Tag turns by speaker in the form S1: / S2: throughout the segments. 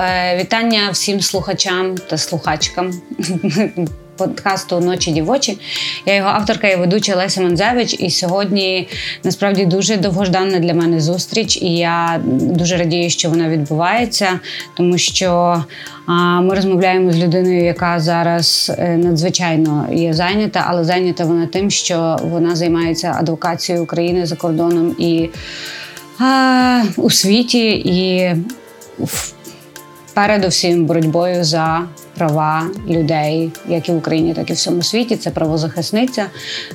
S1: Е, вітання всім слухачам та слухачкам подкасту Ночі дівочі. Я його авторка і ведуча Леся Манзевич. І сьогодні насправді дуже довгожданна для мене зустріч, і я дуже радію, що вона відбувається, тому що ми розмовляємо з людиною, яка зараз е, надзвичайно є зайнята, але зайнята вона тим, що вона займається адвокацією України за кордоном і а, у світі і в передусім боротьбою за права людей, як і в Україні, так і в всьому світі. Це правозахисниця,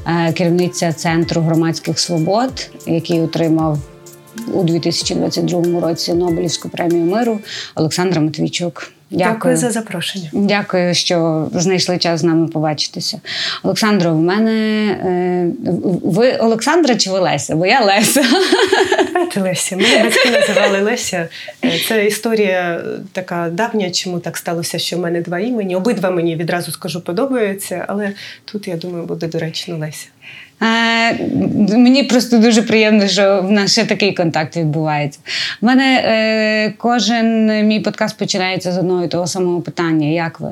S1: е, керівниця центру громадських свобод, який отримав у 2022 році Нобелівську премію миру Олександра Матвійчук.
S2: Дякую. Дякую за запрошення.
S1: Дякую, що знайшли час з нами побачитися. Олександро, в мене е, ви Олександра чи ви Леся? Бо я Леся.
S2: Давайте Леся. Мене батьки називали Леся. Е, це історія така давня, чому так сталося, що в мене два імені. Обидва мені відразу скажу подобаються, але тут, я думаю, буде доречно Леся.
S1: Е, Мені просто дуже приємно, що в нас ще такий контакт відбувається. У мене е, кожен мій подкаст починається з одного і того самого питання: як ви?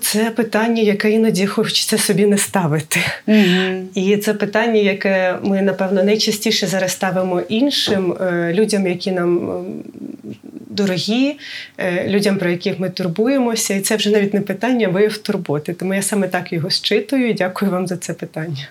S2: Це питання, яке іноді хочеться собі не ставити.
S1: Угу.
S2: І це питання, яке ми, напевно, найчастіше зараз ставимо іншим е, людям, які нам дорогі, е, людям, про яких ми турбуємося. І це вже навіть не питання, вияв турботи. Тому я саме так його считую. і дякую вам за це питання.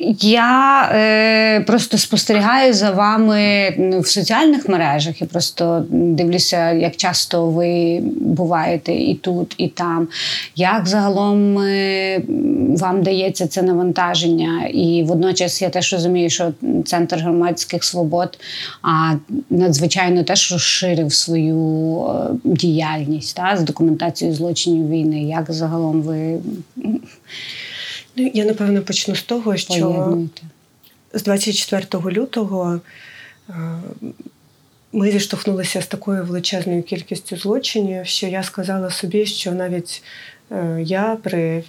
S1: Я е, просто спостерігаю за вами в соціальних мережах і просто дивлюся, як часто ви буваєте і тут, і там. Як загалом е, вам дається це навантаження? І водночас я теж розумію, що центр громадських свобод а надзвичайно теж розширив свою е, діяльність та, з документацією злочинів війни. Як загалом ви?
S2: Ну, я напевно почну з того, що з 24 лютого е, ми зіштовхнулися з такою величезною кількістю злочинів, що я сказала собі, що навіть е, я при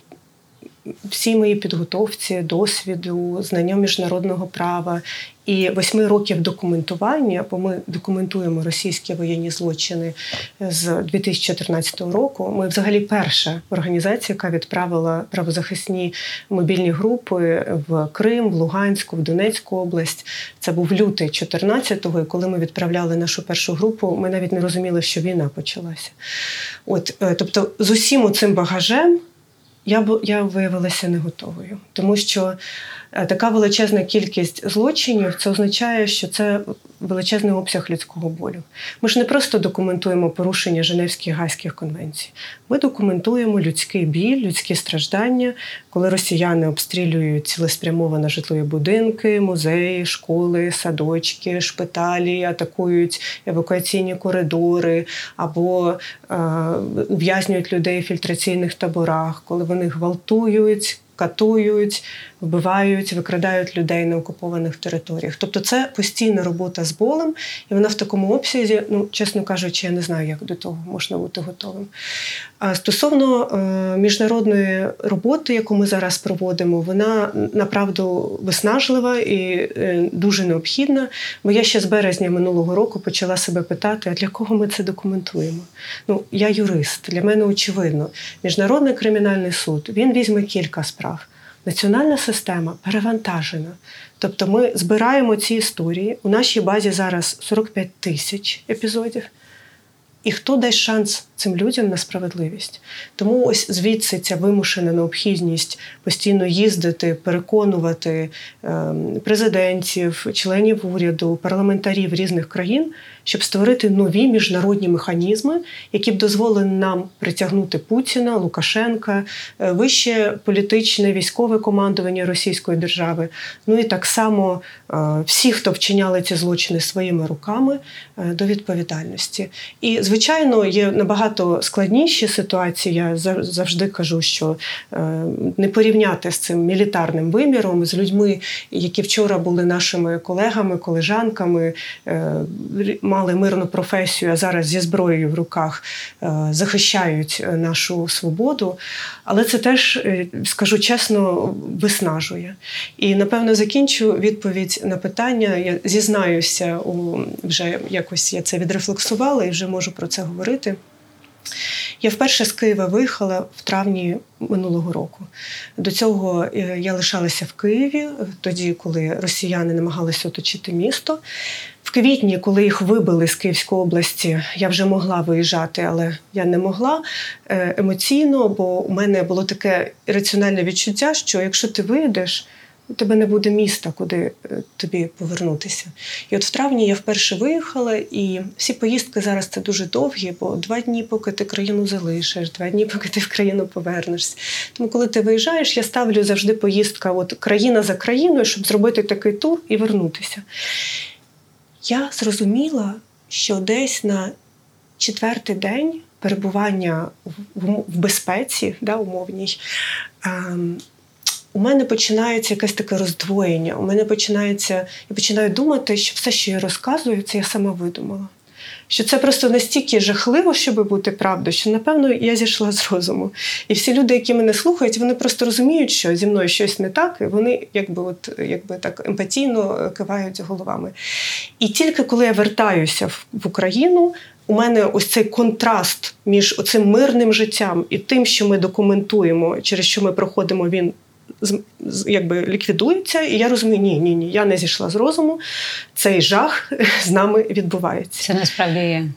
S2: всій моїй підготовці, досвіду, знання міжнародного права і восьми років документування, бо ми документуємо російські воєнні злочини з 2014 року. Ми, взагалі, перша організація, яка відправила правозахисні мобільні групи в Крим, в Луганську, в Донецьку область. Це був лютий 14-го, і коли ми відправляли нашу першу групу, ми навіть не розуміли, що війна почалася. От, е, тобто, з усім цим багажем я я виявилася не готовою, тому що така величезна кількість злочинів це означає, що це величезний обсяг людського болю. Ми ж не просто документуємо порушення Женевських гайських конвенцій. Ми документуємо людський біль, людські страждання, коли росіяни обстрілюють цілеспрямовано житлові будинки, музеї, школи, садочки, шпиталі, атакують евакуаційні коридори або е, ув'язнюють людей в фільтраційних таборах, коли вони гвалтують катують, вбивають, викрадають людей на окупованих територіях. Тобто це постійна робота з болем, і вона в такому обсязі, ну чесно кажучи, я не знаю, як до того можна бути готовим. А стосовно е, міжнародної роботи, яку ми зараз проводимо, вона направду виснажлива і е, дуже необхідна. Бо я ще з березня минулого року почала себе питати: а для кого ми це документуємо? Ну, я юрист, для мене очевидно. Міжнародний кримінальний суд він візьме кілька справ. Національна система перевантажена. Тобто ми збираємо ці історії. У нашій базі зараз 45 тисяч епізодів. І хто дасть шанс цим людям на справедливість? Тому ось звідси ця вимушена необхідність постійно їздити, переконувати ем, президентів, членів уряду, парламентарів різних країн, щоб створити нові міжнародні механізми, які б дозволили нам притягнути Путіна, Лукашенка, е, вище політичне військове командування Російської держави. Ну і так само е, всі, хто вчиняли ці злочини своїми руками, е, до відповідальності. І звичайно, є набагато набагато складніші ситуації. Я завжди кажу, що е, не порівняти з цим мілітарним виміром з людьми, які вчора були нашими колегами, колежанками, е, мали мирну професію, а зараз зі зброєю в руках захищають нашу свободу. Але це теж, скажу чесно, виснажує. І напевно закінчу відповідь на питання. Я зізнаюся вже якось я це відрефлексувала і вже можу про це говорити. Я вперше з Києва виїхала в травні минулого року. До цього е, я лишалася в Києві, тоді, коли росіяни намагалися оточити місто. В квітні, коли їх вибили з Київської області, я вже могла виїжджати, але я не могла е, емоційно, бо у мене було таке раціональне відчуття, що якщо ти вийдеш, у тебе не буде міста, куди е, тобі повернутися. І от в травні я вперше виїхала, і всі поїздки зараз це дуже довгі, бо два дні, поки ти країну залишиш, два дні, поки ти в країну повернешся. Тому, коли ти виїжджаєш, я ставлю завжди поїздка от країна за країною, щоб зробити такий тур і вернутися. Я зрозуміла, що десь на четвертий день перебування в безпеці, да, умовній. У мене починається якесь таке роздвоєння. У мене починається, я починаю думати, що все, що я розказую, це я сама видумала. Що це просто настільки жахливо, щоб бути правдою, що напевно я зійшла з розуму. І всі люди, які мене слухають, вони просто розуміють, що зі мною щось не так, і вони якби от якби так емпатійно кивають головами. І тільки коли я вертаюся в Україну, у мене ось цей контраст між оцим мирним життям і тим, що ми документуємо, через що ми проходимо він якби ліквідується, і я розумію, ні, ні, ні, я не зійшла з розуму. Цей жах з нами відбувається.
S1: Це насправді є.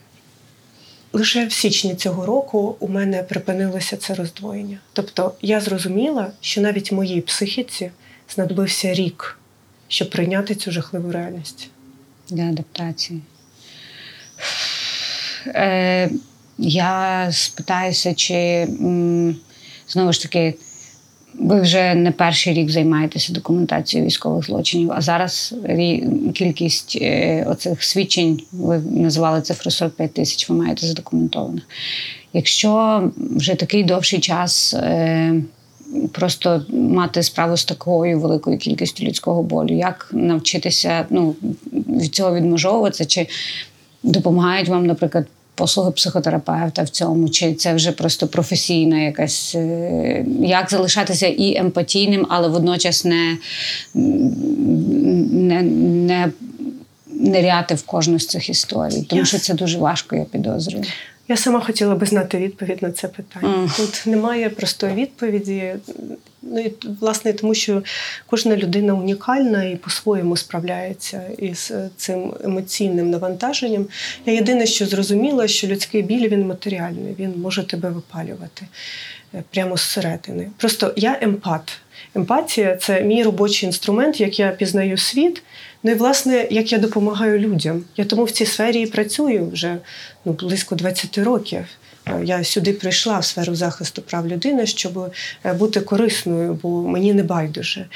S2: Лише в січні цього року у мене припинилося це роздвоєння. Тобто я зрозуміла, що навіть моїй психіці знадобився рік, щоб прийняти цю жахливу реальність.
S1: Для адаптації. Е, Я спитаюся, чи знову ж таки. Ви вже не перший рік займаєтеся документацією військових злочинів, а зараз кількість е, оцих свідчень, ви називали цифру 45 тисяч, ви маєте задокументованих. Якщо вже такий довший час е, просто мати справу з такою великою кількістю людського болю, як навчитися ну, від цього відмежовуватися, чи допомагають вам, наприклад, послуги психотерапевта в цьому, чи це вже просто професійна якась е, як залишатися і емпатійним, але водночас не не, не ниряти в кожну з цих історій, тому yes. що це дуже важко, я підозрюю.
S2: Я сама хотіла би знати відповідь на це питання. Mm. Тут немає простої відповіді. Ну і власне тому, що кожна людина унікальна і по-своєму справляється із е, цим емоційним навантаженням. Я єдине, що зрозуміла, що людський біль він матеріальний, він може тебе випалювати е, прямо зсередини. Просто я емпат. Емпатія це мій робочий інструмент, як я пізнаю світ. Ну і власне, як я допомагаю людям. Я тому в цій сфері і працюю вже ну, близько 20 років. Я сюди прийшла в сферу захисту прав людини, щоб е, бути корисною, бо мені не байдуже.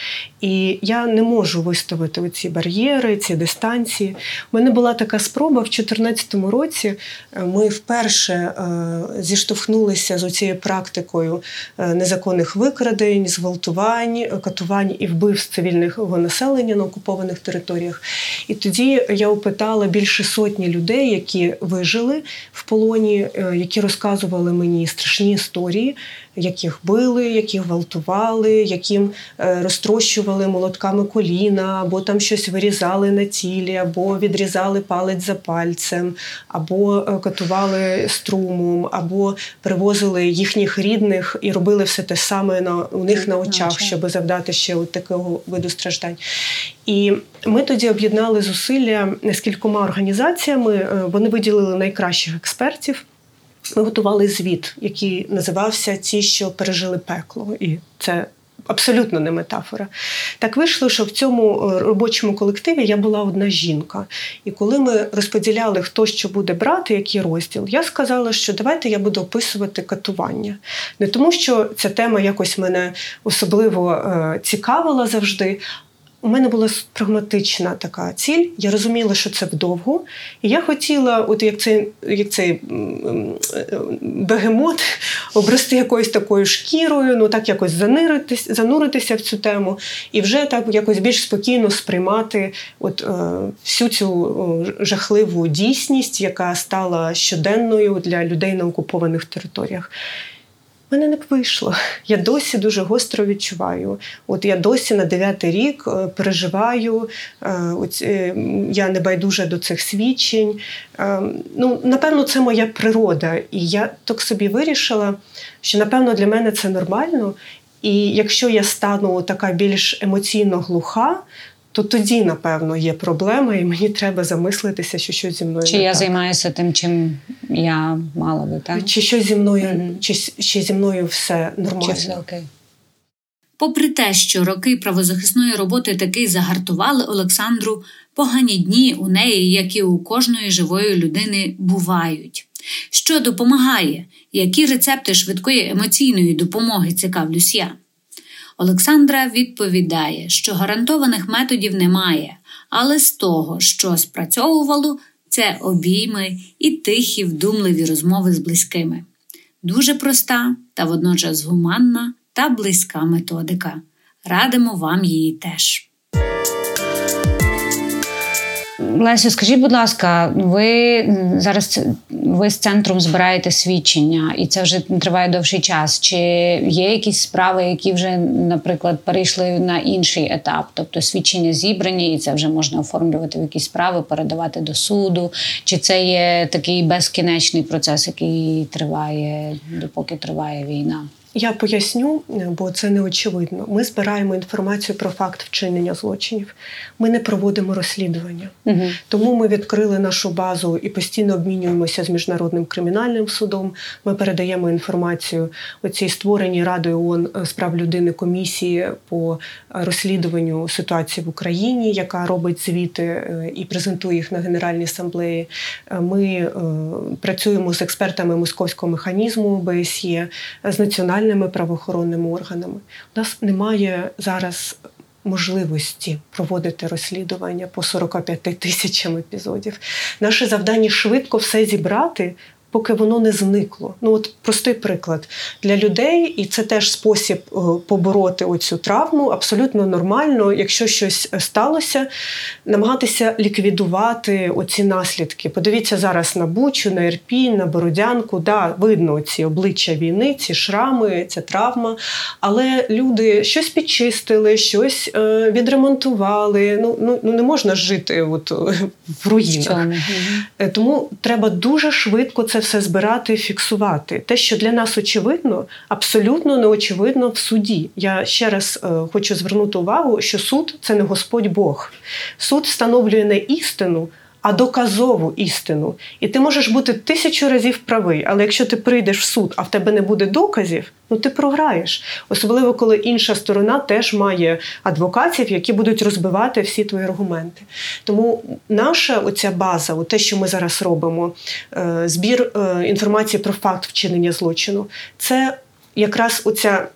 S2: І я не можу виставити ці бар'єри, ці дистанції. У мене була така спроба в 2014 році. Е, ми вперше е, зіштовхнулися з цією практикою незаконних викрадень, зґвалтувань, катувань і вбивств цивільного населення на окупованих територіях. І тоді я опитала більше сотні людей, які вижили в полоні, які розповідали розказували мені страшні історії, яких били, яких гвалтували, яким е, розтрощували молотками коліна, або там щось вирізали на тілі, або відрізали палець за пальцем, або е, катували струмом, або привозили їхніх рідних і робили все те саме на у них на очах, щоб завдати ще от такого виду страждань. І ми тоді об'єднали зусилля з кількома організаціями. Е, вони виділили найкращих експертів. Ми готували звіт, який називався Ті, що пережили пекло. І це абсолютно не метафора. Так вийшло, що в цьому е, робочому колективі я була одна жінка. І коли ми розподіляли, хто що буде брати, який розділ, я сказала, що давайте я буду описувати катування. Не тому, що ця тема якось мене особливо е, цікавила завжди. У мене була прагматична така ціль. Я розуміла, що це вдовго. І я хотіла, от як цей як цей бегемот, обрости якоюсь такою шкірою, ну так якось зануритися, зануритися в цю тему, і вже так якось більш спокійно сприймати от е, всю цю жахливу дійсність, яка стала щоденною для людей на окупованих територіях мене не вийшло. Я досі дуже гостро відчуваю. От я досі на дев'ятий рік е, переживаю, е, я не байдужа до цих свідчень. Е, ну, Напевно, це моя природа. І я так собі вирішила, що напевно для мене це нормально. І якщо я стану така більш емоційно глуха, то тоді, напевно, є проблема, і мені треба замислитися, що щось зі мною.
S1: Чи
S2: не
S1: я
S2: так.
S1: займаюся тим, чим я мала би, так?
S2: Чи щось зі мною, mm-hmm. чи ще зі мною все нормально?
S1: Чи все окей?
S3: Попри те, що роки правозахисної роботи таки загартували Олександру, погані дні у неї, як і у кожної живої людини, бувають. Що допомагає, які рецепти швидкої емоційної допомоги цікавлюсь я. Олександра відповідає, що гарантованих методів немає, але з того, що спрацьовувало, це обійми і тихі, вдумливі розмови з близькими. Дуже проста та водночас гуманна та близька методика. Радимо вам її теж.
S1: Лесю, скажіть, будь ласка, ви зараз ви з центром збираєте свідчення, і це вже триває довший час. Чи є якісь справи, які вже, наприклад, перейшли на інший етап? Тобто свідчення зібрані, і це вже можна оформлювати в якісь справи, передавати до суду? Чи це є такий безкінечний процес, який триває допоки триває війна?
S2: Я поясню, бо це не очевидно. Ми збираємо інформацію про факт вчинення злочинів. Ми не проводимо розслідування. Угу. Тому ми відкрили нашу базу і постійно обмінюємося з міжнародним кримінальним судом. Ми передаємо інформацію оцій створеній Радою ООН з прав людини комісії по розслідуванню ситуації в Україні, яка робить звіти е, і презентує їх на Генеральній асамблеї. Е, ми е, працюємо з експертами московського механізму ОБСЄ, з національним центральними правоохоронними органами. У нас немає зараз можливості проводити розслідування по 45 тисячам епізодів. Наше завдання швидко все зібрати поки воно не зникло. Ну от простий приклад для людей, і це теж спосіб е, побороти оцю травму. Абсолютно нормально, якщо щось сталося, намагатися ліквідувати оці наслідки. Подивіться зараз на Бучу, на Ірпінь, на Бородянку. Да, видно ці обличчя війни, ці шрами, ця травма. Але люди щось підчистили, щось е, відремонтували. Ну ну, ну не можна жити от в руїнах. Е, тому треба дуже швидко це все збирати, фіксувати. Те, що для нас очевидно, абсолютно не очевидно в суді. Я ще раз е, хочу звернути увагу, що суд це не Господь Бог. Суд встановлює не істину а доказову істину. І ти можеш бути тисячу разів правий, але якщо ти прийдеш в суд, а в тебе не буде доказів, ну ти програєш. Особливо, коли інша сторона теж має адвокатів, які будуть розбивати всі твої аргументи. Тому наша оця база, те, що ми зараз робимо, е, збір е, інформації про факт вчинення злочину, це якраз оця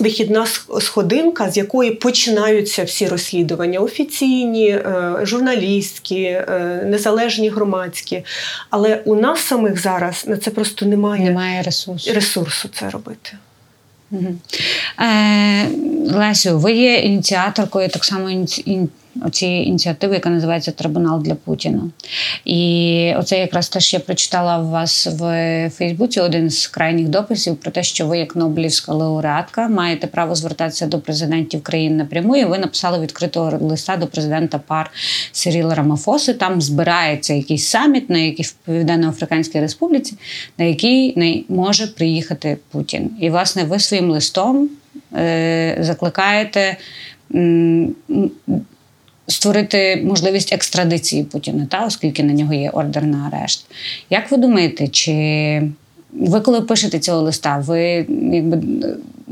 S2: вихідна сходинка, з якої починаються всі розслідування офіційні, е, журналістські, е, незалежні громадські. Але у нас самих зараз на це просто немає,
S1: немає ресурсу.
S2: ресурсу це робити.
S1: Угу. Е, Лесю, ви є ініціаторкою так само цієї ініціативи, яка називається Трибунал для Путіна. І оце якраз теж я прочитала у вас в Фейсбуці один з крайніх дописів про те, що ви, як Нобелівська лауреатка, маєте право звертатися до президентів країн напряму. І ви написали відкритого листа до президента пар Сиріла Рамафоси. Там збирається якийсь саміт, на який в Південно-Африканській Республіці, на який не може приїхати Путін. І, власне, ви своїм листом е, закликаєте створити можливість екстрадиції Путіна, та оскільки на нього є ордер на арешт. Як ви думаєте, чи ви коли пишете цього листа, ви якби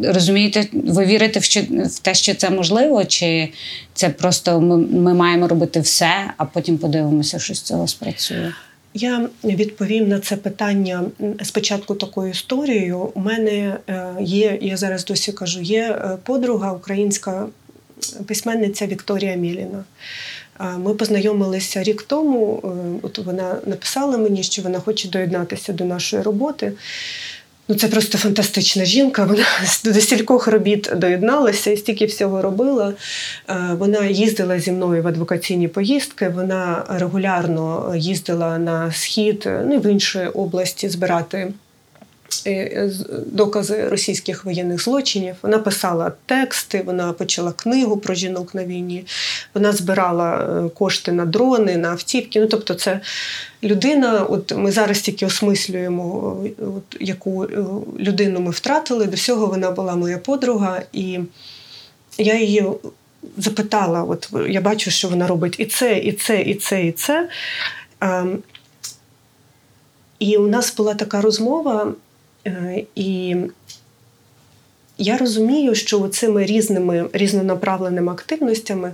S1: розумієте, ви вірите в, в те, що це можливо, чи це просто ми, ми маємо робити все, а потім подивимося, що з цього спрацює?
S2: Я відповім на це питання спочатку такою історією. У мене е, є, я зараз досі кажу, є е, подруга українська письменниця Вікторія Міліна. Ми познайомилися рік тому. От вона написала мені, що вона хоче доєднатися до нашої роботи. Ну, Це просто фантастична жінка. Вона до стількох робіт доєдналася і стільки всього робила. Вона їздила зі мною в адвокаційні поїздки. Вона регулярно їздила на схід, ну і в інші області збирати Е, докази російських воєнних злочинів. Вона писала тексти, вона почала книгу про жінок на війні, вона збирала е, кошти на дрони, на автівки. Ну, тобто, це людина. От ми зараз тільки осмислюємо, от, яку е, людину ми втратили. До всього вона була моя подруга, і я її. Запитала, от я бачу, що вона робить і це, і це, і це, і це. Ем, і у нас була така розмова, і я розумію, що цими різними різнонаправленими активностями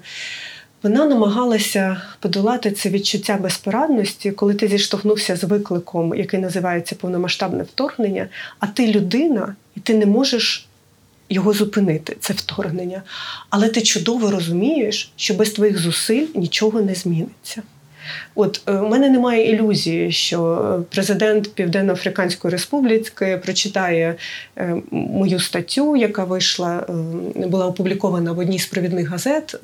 S2: вона намагалася подолати це відчуття безпорадності, коли ти зіштовхнувся з викликом, який називається повномасштабне вторгнення, а ти людина, і ти не можеш його зупинити, це вторгнення. Але ти чудово розумієш, що без твоїх зусиль нічого не зміниться. От е, у мене немає ілюзії, що президент Південно-Африканської Республіки прочитає е, мою статтю, яка вийшла, е, була опублікована в одній з провідних газет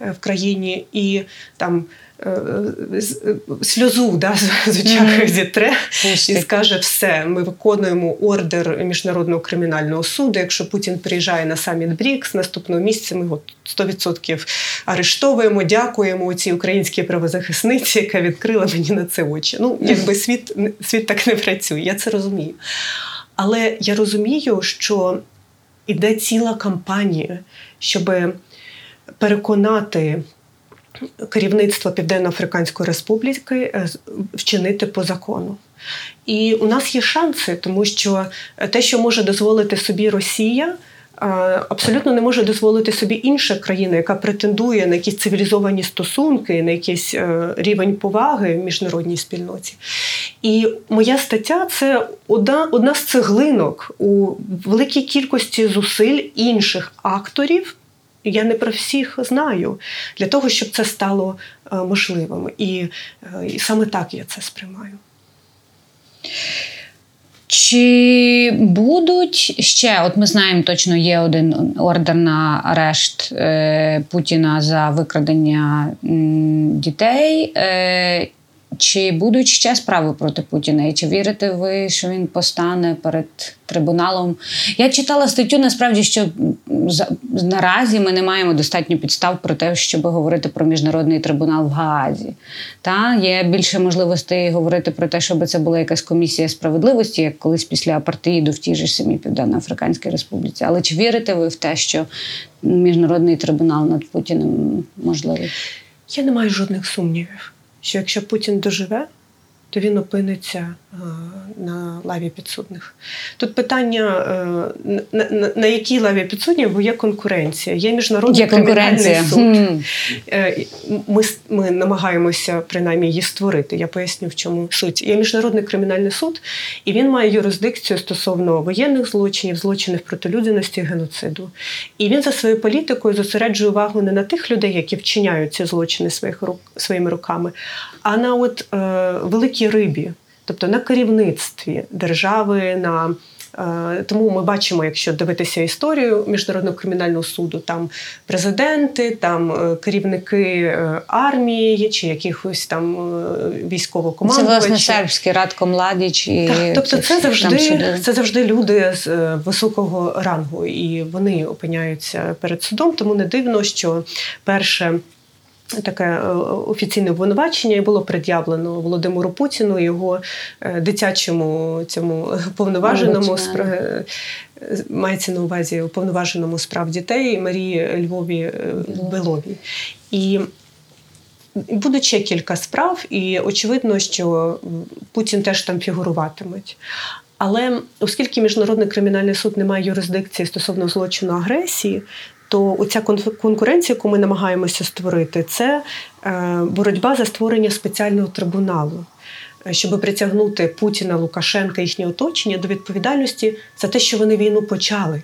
S2: в країні, і там. Сльозу да, з очах mm-hmm. зітре і скаже: все, ми виконуємо ордер міжнародного кримінального суду. Якщо Путін приїжджає на саміт Брікс, наступного місяця ми от 100% арештовуємо, дякуємо цій українській правозахисниці, яка відкрила мені на це очі. Ну, якби світ, світ так не працює, я це розумію. Але я розумію, що іде ціла кампанія, щоб переконати керівництво Південно-Африканської Республіки е, вчинити по закону. І у нас є шанси, тому що те, що може дозволити собі Росія. Е, абсолютно не може дозволити собі інша країна, яка претендує на якісь цивілізовані стосунки, на якийсь е, рівень поваги в міжнародній спільноті. І моя стаття це одна одна з цеглинок у великій кількості зусиль інших акторів я не про всіх знаю для того, щоб це стало е, можливим. І, і саме так я це сприймаю.
S1: Чи будуть ще, от ми знаємо, точно є один ордер на арешт е, Путіна за викрадення м, дітей. Е, чи будуть ще справи проти Путіна? І чи вірите ви, що він постане перед трибуналом? Я читала статтю насправді, що наразі ми не маємо достатньо підстав про те, щоб говорити про міжнародний трибунал в Гаазі. Та є більше можливостей говорити про те, щоб це була якась комісія справедливості, як колись після апартеїду в тій же самій Південно-Африканській Республіці. Але чи вірите ви в те, що міжнародний трибунал над Путіним можливий?
S2: Я не маю жодних сумнівів що якщо Путін доживе, то він опиниться е, на лаві підсудних. Тут питання, е, на, якій лаві підсудних, бо є конкуренція. Є міжнародний є кримінальний суд. Mm. Ми ми намагаємося принаймні її створити. Я поясню, в чому суть. Є міжнародний кримінальний суд, і він має юрисдикцію стосовно воєнних злочинів, злочинів проти людяності, геноциду. І він за своєю політикою зосереджує увагу не на тих людей, які вчиняють ці злочини своїх рук своїми руками, а на от е, великій рибі, тобто на керівництві держави. на е, тому ми бачимо, якщо дивитися історію міжнародного кримінального суду, там президенти, там е, керівники е, армії чи якихось там військово командувачів.
S1: Це власне сербський Радко Младіч і
S2: так, тобто це завжди це завжди люди з високого рангу, і вони опиняються перед судом. Тому не дивно, що перше Таке е, офіційне обвинувачення і було пред'явлено Володимиру Путіну його е, дитячому цьому повноваженому справ... Е, мається на увазі уповноваженому справ дітей Марії Львові Беловій. І буде ще кілька справ, і очевидно, що Путін теж там фігуруватимуть. Але оскільки міжнародний кримінальний суд не має юрисдикції стосовно злочину агресії, то оця конкуренція, яку ми намагаємося створити, це е, боротьба за створення спеціального трибуналу, е, щоб притягнути Путіна, Лукашенка, їхнє оточення до відповідальності за те, що вони війну почали.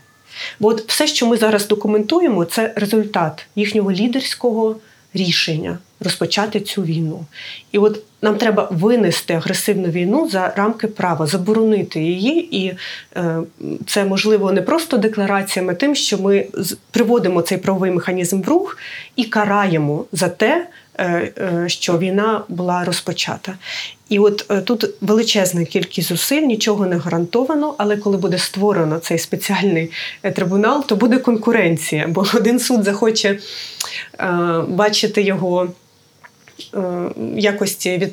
S2: Бо от все, що ми зараз документуємо, це результат їхнього лідерського рішення розпочати цю війну. І от нам треба винести агресивну війну за рамки права, заборонити її, і е, це можливо не просто деклараціями, тим, що ми приводимо цей правовий механізм в рух і караємо за те. Е, е, що війна була розпочата. І от тут величезна кількість зусиль, нічого не гарантовано, але коли буде створено цей спеціальний трибунал, то буде конкуренція, бо один суд захоче бачити його якості від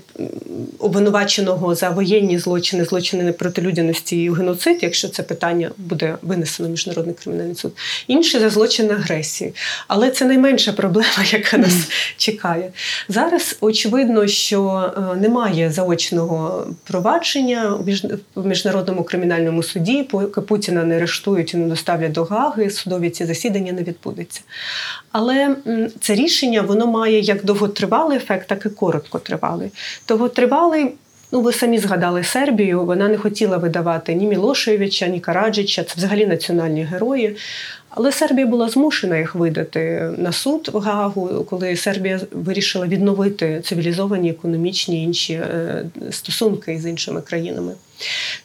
S2: обвинуваченого за воєнні злочини, злочини проти людяності і геноцид, якщо це питання буде винесено в міжнародний кримінальний суд, інші за злочин агресії. Але це найменша проблема, яка нас чекає. Зараз очевидно, що е, немає заочного провадження в міжнародному кримінальному суді, поки Путіна не арештують і не доставлять до Гаги, судові ці засідання не відбудеться. Але це рішення воно має як довготривалий ефект, так і Того тривалий. ну ви самі згадали Сербію. Вона не хотіла видавати ні Мілошевича, ні Караджича. Це взагалі національні герої. Але Сербія була змушена їх видати на суд в Гаагу, коли Сербія вирішила відновити цивілізовані економічні інші е, стосунки з іншими країнами.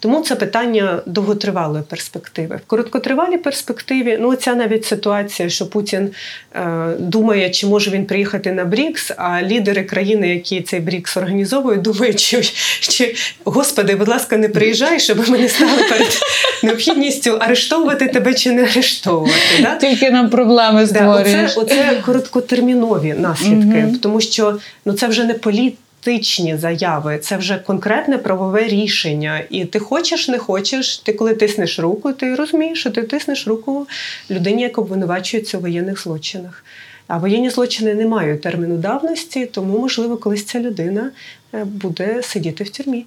S2: Тому це питання довготривалої перспективи. В короткотривалій перспективі, ну ця навіть ситуація, що Путін е, думає, чи може він приїхати на Брікс, а лідери країни, які цей Брікс організовують, думають, чи, чи Господи, будь ласка, не приїжджай, щоб ми не стали перед необхідністю арештовувати тебе чи не арештовувати. Да?
S1: Тільки нам проблеми створюєш.
S2: Да, оце, оце короткотермінові наслідки, mm тому що ну це вже не політ політичні заяви, це вже конкретне правове рішення. І ти хочеш, не хочеш. Ти коли тиснеш руку, ти розумієш, що ти тиснеш руку людині, яка обвинувачується у воєнних злочинах. А воєнні злочини не мають терміну давності, тому, можливо, колись ця людина е, буде сидіти в тюрмі.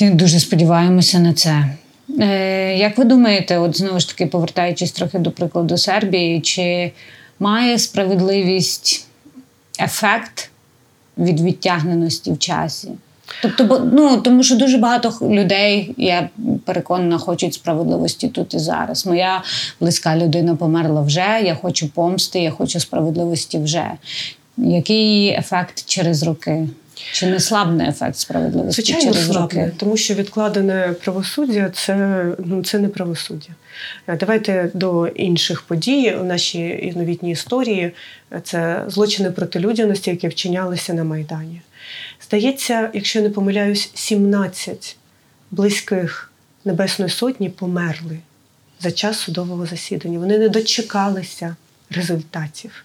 S1: Дуже сподіваємося на це. Е, як ви думаєте, от знову ж таки повертаючись трохи до прикладу Сербії, чи має справедливість ефект від відтягненості в часі. Тобто, бо ну тому що дуже багато людей, я переконана, хочуть справедливості тут і зараз. Моя близька людина померла вже. Я хочу помсти, я хочу справедливості вже. Який ефект через роки? Чи не слабне ефект справедливості
S2: Звичайно,
S1: через
S2: слабне,
S1: роки?
S2: тому що відкладене правосуддя це ну це не правосуддя. Давайте до інших подій у нашій новітній історії. Це злочини проти людяності, які вчинялися на Майдані. Здається, якщо я не помиляюсь, 17 близьких Небесної Сотні померли за час судового засідання. Вони не дочекалися результатів.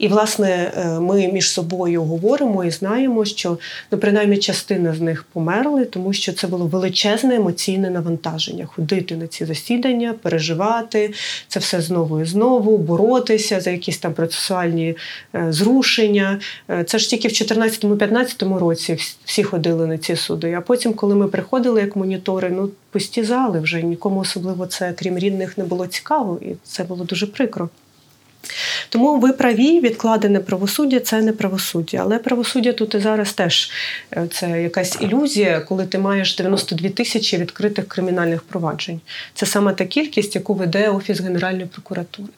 S2: І, власне, е, ми між собою говоримо і знаємо, що ну, принаймні частина з них померли, тому що це було величезне емоційне навантаження ходити на ці засідання, переживати це все знову і знову, боротися за якісь там процесуальні е, зрушення. Е, це ж тільки в 2014-2015 році всі ходили на ці суди. А потім, коли ми приходили як монітори, ну пусті вже нікому особливо це, крім рідних, не було цікаво, і це було дуже прикро. Тому ви праві, відкладене правосуддя це не правосуддя. Але правосуддя тут і зараз теж е, це якась ілюзія, коли ти маєш 92 тисячі відкритих кримінальних проваджень. Це саме та кількість, яку веде Офіс Генеральної прокуратури.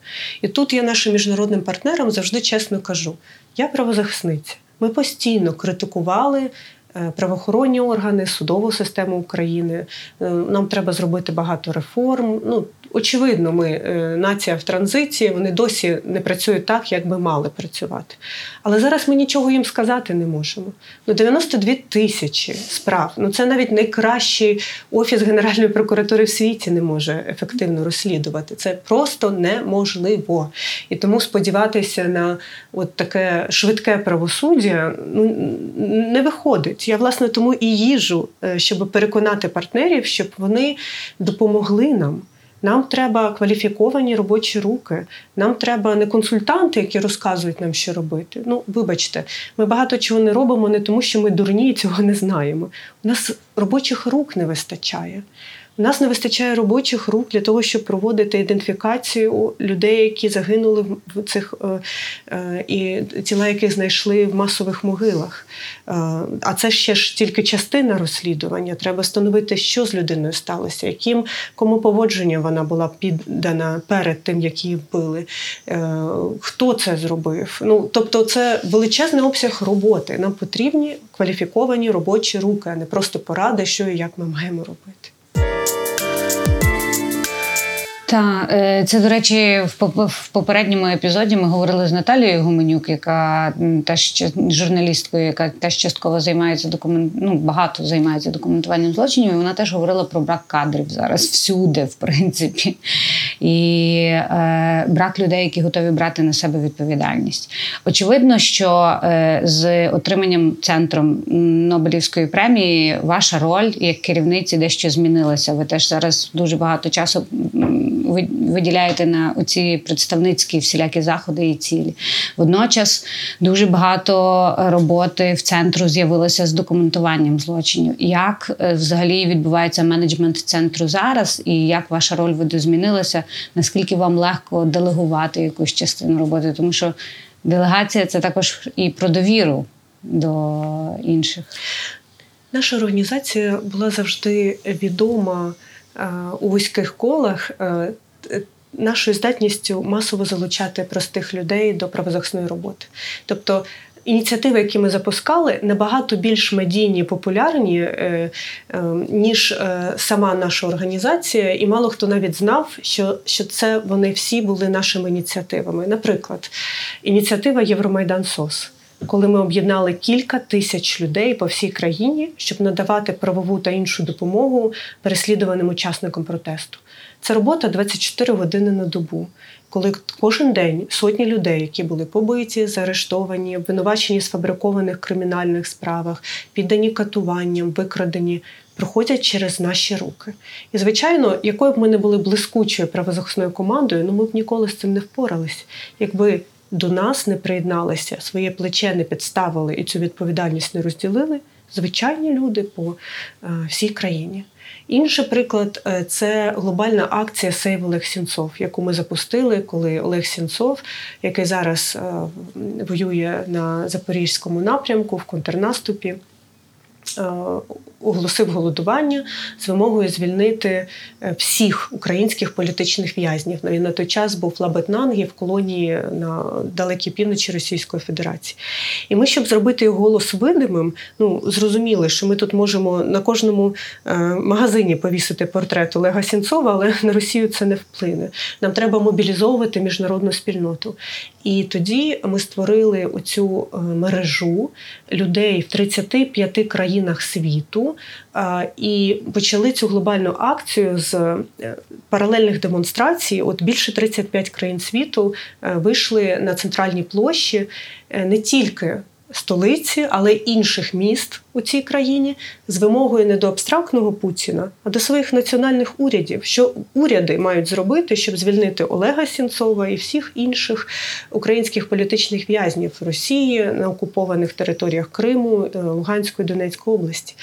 S2: І тут я нашим міжнародним партнерам завжди чесно кажу: я правозахисниця. Ми постійно критикували Е, правоохоронні органи, судову систему України. Е, нам треба зробити багато реформ. Ну, Очевидно, ми е, нація в транзиції, вони досі не працюють так, як би мали працювати. Але зараз ми нічого їм сказати не можемо. Ну, 92 тисячі справ. Ну це навіть найкращий офіс Генеральної прокуратури в світі не може ефективно розслідувати. Це просто неможливо. І тому сподіватися на от таке швидке правосуддя ну, не виходить. Я власне тому і їжу, е, щоб переконати партнерів, щоб вони допомогли нам. Нам треба кваліфіковані робочі руки. Нам треба не консультанти, які розказують нам, що робити. Ну, вибачте, ми багато чого не робимо не тому, що ми дурні і цього не знаємо. У нас робочих рук не вистачає. У нас не вистачає робочих рук для того, щоб проводити ідентифікацію людей, які загинули в цих е, е, і тіла, яких знайшли в масових могилах. Е, а це ще ж тільки частина розслідування. Треба встановити, що з людиною сталося, яким кому поводження вона була піддана перед тим, як її вбили, хто це зробив. Ну тобто, це величезний обсяг роботи. Нам потрібні кваліфіковані робочі руки, а не просто поради, що і як ми маємо робити.
S1: Так, е, це, до речі, в попередньому епізоді ми говорили з Наталією Гуменюк, яка теж журналісткою, яка теж частково займається документ... ну, багато займається документуванням злочинів. і Вона теж говорила про брак кадрів зараз всюди, в принципі, і е, брак людей, які готові брати на себе відповідальність. Очевидно, що е, з отриманням центром Нобелівської премії ваша роль як керівниці дещо змінилася. Ви теж зараз дуже багато часу виділяєте на оці представницькі всілякі заходи і цілі. Водночас дуже багато роботи в центру з'явилося з документуванням злочинів. Як е, взагалі відбувається менеджмент центру зараз, і як ваша роль видозмінилася? Наскільки вам легко делегувати якусь частину роботи? Тому що делегація це також і про довіру до інших.
S2: Наша організація була завжди відома е, у вузьких колах е, нашою здатністю масово залучати простих людей до правозахисної роботи. Тобто ініціативи, які ми запускали, набагато більш медійні, популярні, е, е, ніж е, сама наша організація, і мало хто навіть знав, що, що це вони всі були нашими ініціативами. Наприклад, ініціатива Євромайдан СОС. Коли ми об'єднали кілька тисяч людей по всій країні, щоб надавати правову та іншу допомогу переслідуваним учасникам протесту. Це робота 24 години на добу, коли кожен день сотні людей, які були побиті, заарештовані, обвинувачені в сфабрикованих кримінальних справах, піддані катуванням, викрадені, проходять через наші руки. І, звичайно, якою б ми не були блискучою правозахисною командою, ну ми б ніколи з цим не впорались. Якби до нас не приєдналися, своє плече не підставили і цю відповідальність не розділили. Звичайні люди по е, всій країні. Інший приклад е, це глобальна акція Сейв Олег Сінцов, яку ми запустили, коли Олег Сінцов, який зараз е, воює на запорізькому напрямку в контрнаступі. Е, оголосив голодування з вимогою звільнити е, всіх українських політичних в'язнів. Він на той час був Лабетнангі в колонії на далекій півночі Російської Федерації. І ми, щоб зробити його голос видимим, ну зрозуміли, що ми тут можемо на кожному е, магазині повісити портрет Олега Сінцова, але на Росію це не вплине. Нам треба мобілізовувати міжнародну спільноту. І тоді ми створили оцю мережу людей в 35 країнах світу і почали цю глобальну акцію з е, паралельних демонстрацій. От більше 35 країн світу е, вийшли на центральні площі е, не тільки столиці, але й інших міст у цій країні з вимогою не до абстрактного Путіна, а до своїх національних урядів, що уряди мають зробити, щоб звільнити Олега Сінцова і всіх інших українських політичних в'язнів Росії на окупованих територіях Криму, е, Луганської Донецької області.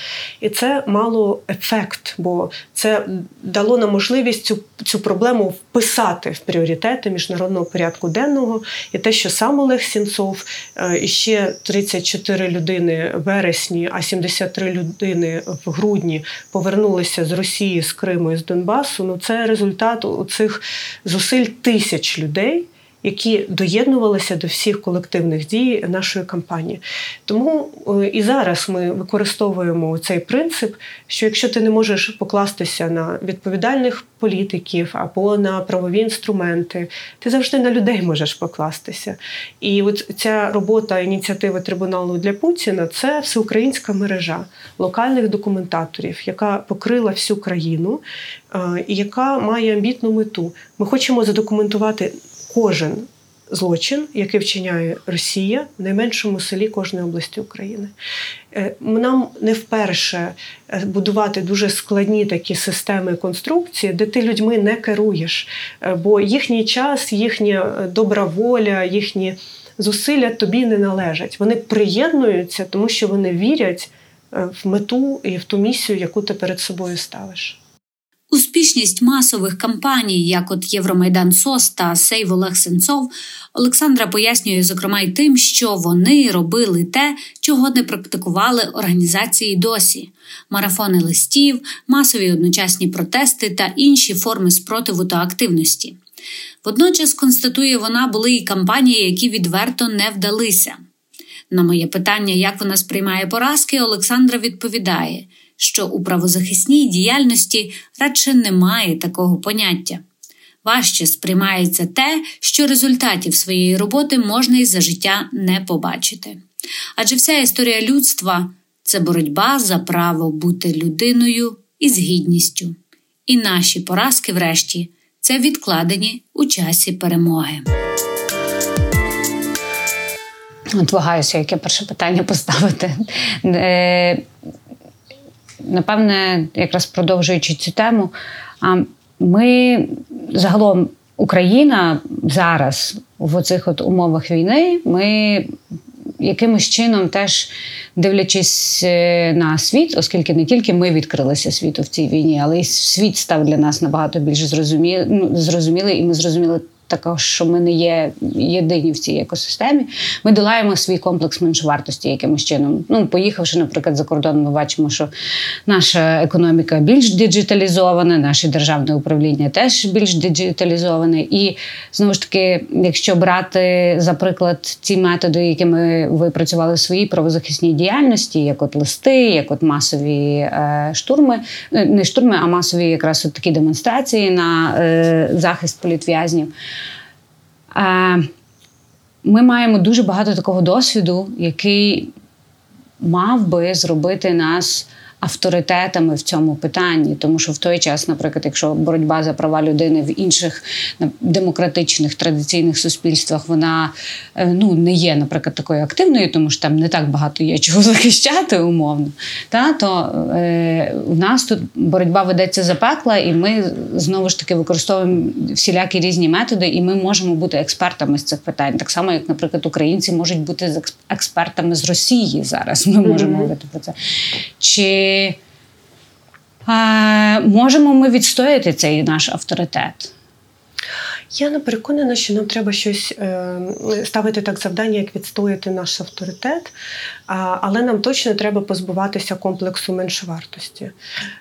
S2: І це мало ефект, бо це дало нам можливість цю, цю проблему вписати в пріоритети міжнародного порядку денного. І те, що сам Олег Сінцов е, і ще 34 людини вересні а 73 людини в грудні повернулися з Росії, з Криму і з Донбасу. Ну це результат цих зусиль тисяч людей які доєднувалися до всіх колективних дій нашої кампанії. Тому е, і зараз ми використовуємо цей принцип, що якщо ти не можеш покластися на відповідальних політиків або на правові інструменти, ти завжди на людей можеш покластися. І от ця робота ініціативи трибуналу для Путіна це всеукраїнська мережа локальних документаторів, яка покрила всю країну е, і яка має амбітну мету. Ми хочемо задокументувати кожен злочин, який вчиняє Росія в найменшому селі кожної області України. Е, нам не вперше е, будувати дуже складні такі системи конструкції, де ти людьми не керуєш, е, бо їхній час, їхня добра воля, їхні зусилля тобі не належать. Вони приєднуються, тому що вони вірять в мету і в ту місію, яку ти перед собою ставиш.
S3: Успішність масових кампаній, як от Євромайдан Сос та Сейв Олег Сенцов, Олександра пояснює, зокрема, й тим, що вони робили те, чого не практикували організації досі: марафони листів, масові одночасні протести та інші форми спротиву та активності. Водночас, констатує вона, були і кампанії, які відверто не вдалися. На моє питання, як вона сприймає поразки, Олександра відповідає, що у правозахисній діяльності радше немає такого поняття. Важче сприймається те, що результатів своєї роботи можна й за життя не побачити. Адже вся історія людства це боротьба за право бути людиною із гідністю. І наші поразки, врешті, це відкладені у часі перемоги.
S1: От вагаюся, яке перше питання поставити. Напевне, якраз продовжуючи цю тему, ми загалом Україна зараз в оцих от умовах війни, ми якимось чином теж дивлячись е, на світ, оскільки не тільки ми відкрилися світу в цій війні, але й світ став для нас набагато більш зрозумілий, ну, зрозумілий, і ми зрозуміли також, що ми не є єдині в цій екосистемі. Ми долаємо свій комплекс меншовартості якимось чином. Ну, поїхавши, наприклад, за кордон, ми бачимо, що наша економіка більш диджиталізована, наше державне управління теж більш диджиталізоване. І знову ж таки, якщо брати за приклад ці методи, які ми випрацювали в своїй правозахисній діяльності, як от листи, як от масові е, штурми, е, не штурми, а масові якраз от такі демонстрації на е, захист політв'язнів. Ми маємо дуже багато такого досвіду, який мав би зробити нас авторитетами в цьому питанні, тому що в той час, наприклад, якщо боротьба за права людини в інших демократичних традиційних суспільствах вона е, ну не є, наприклад, такою активною, тому що там не так багато є чого захищати умовно. Та то е, у нас тут боротьба ведеться за пекла, і ми знову ж таки використовуємо всілякі різні методи, і ми можемо бути експертами з цих питань, так само як, наприклад, українці можуть бути експертами з Росії зараз. Ми можемо говорити про це. Чи можемо ми відстояти цей наш авторитет?
S2: Я не переконана, що нам треба щось е, ставити так завдання, як відстояти наш авторитет, але нам точно треба позбуватися комплексу меншовартості.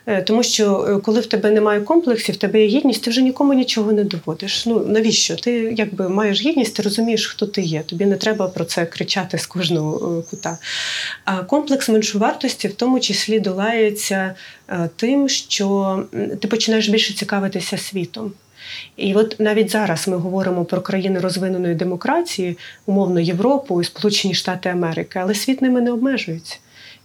S2: Е, тому що е, коли в тебе немає комплексів, в тебе є гідність, ти вже нікому нічого не доводиш. Ну навіщо? Ти якби маєш гідність, ти розумієш, хто ти є. Тобі не треба про це кричати з кожного кута. А комплекс меншовартості в тому числі долається тим, що ти починаєш більше цікавитися світом. І от навіть зараз ми говоримо про країни розвиненої демократії, умовно Європу і Сполучені Штати Америки, але світ ними не обмежується.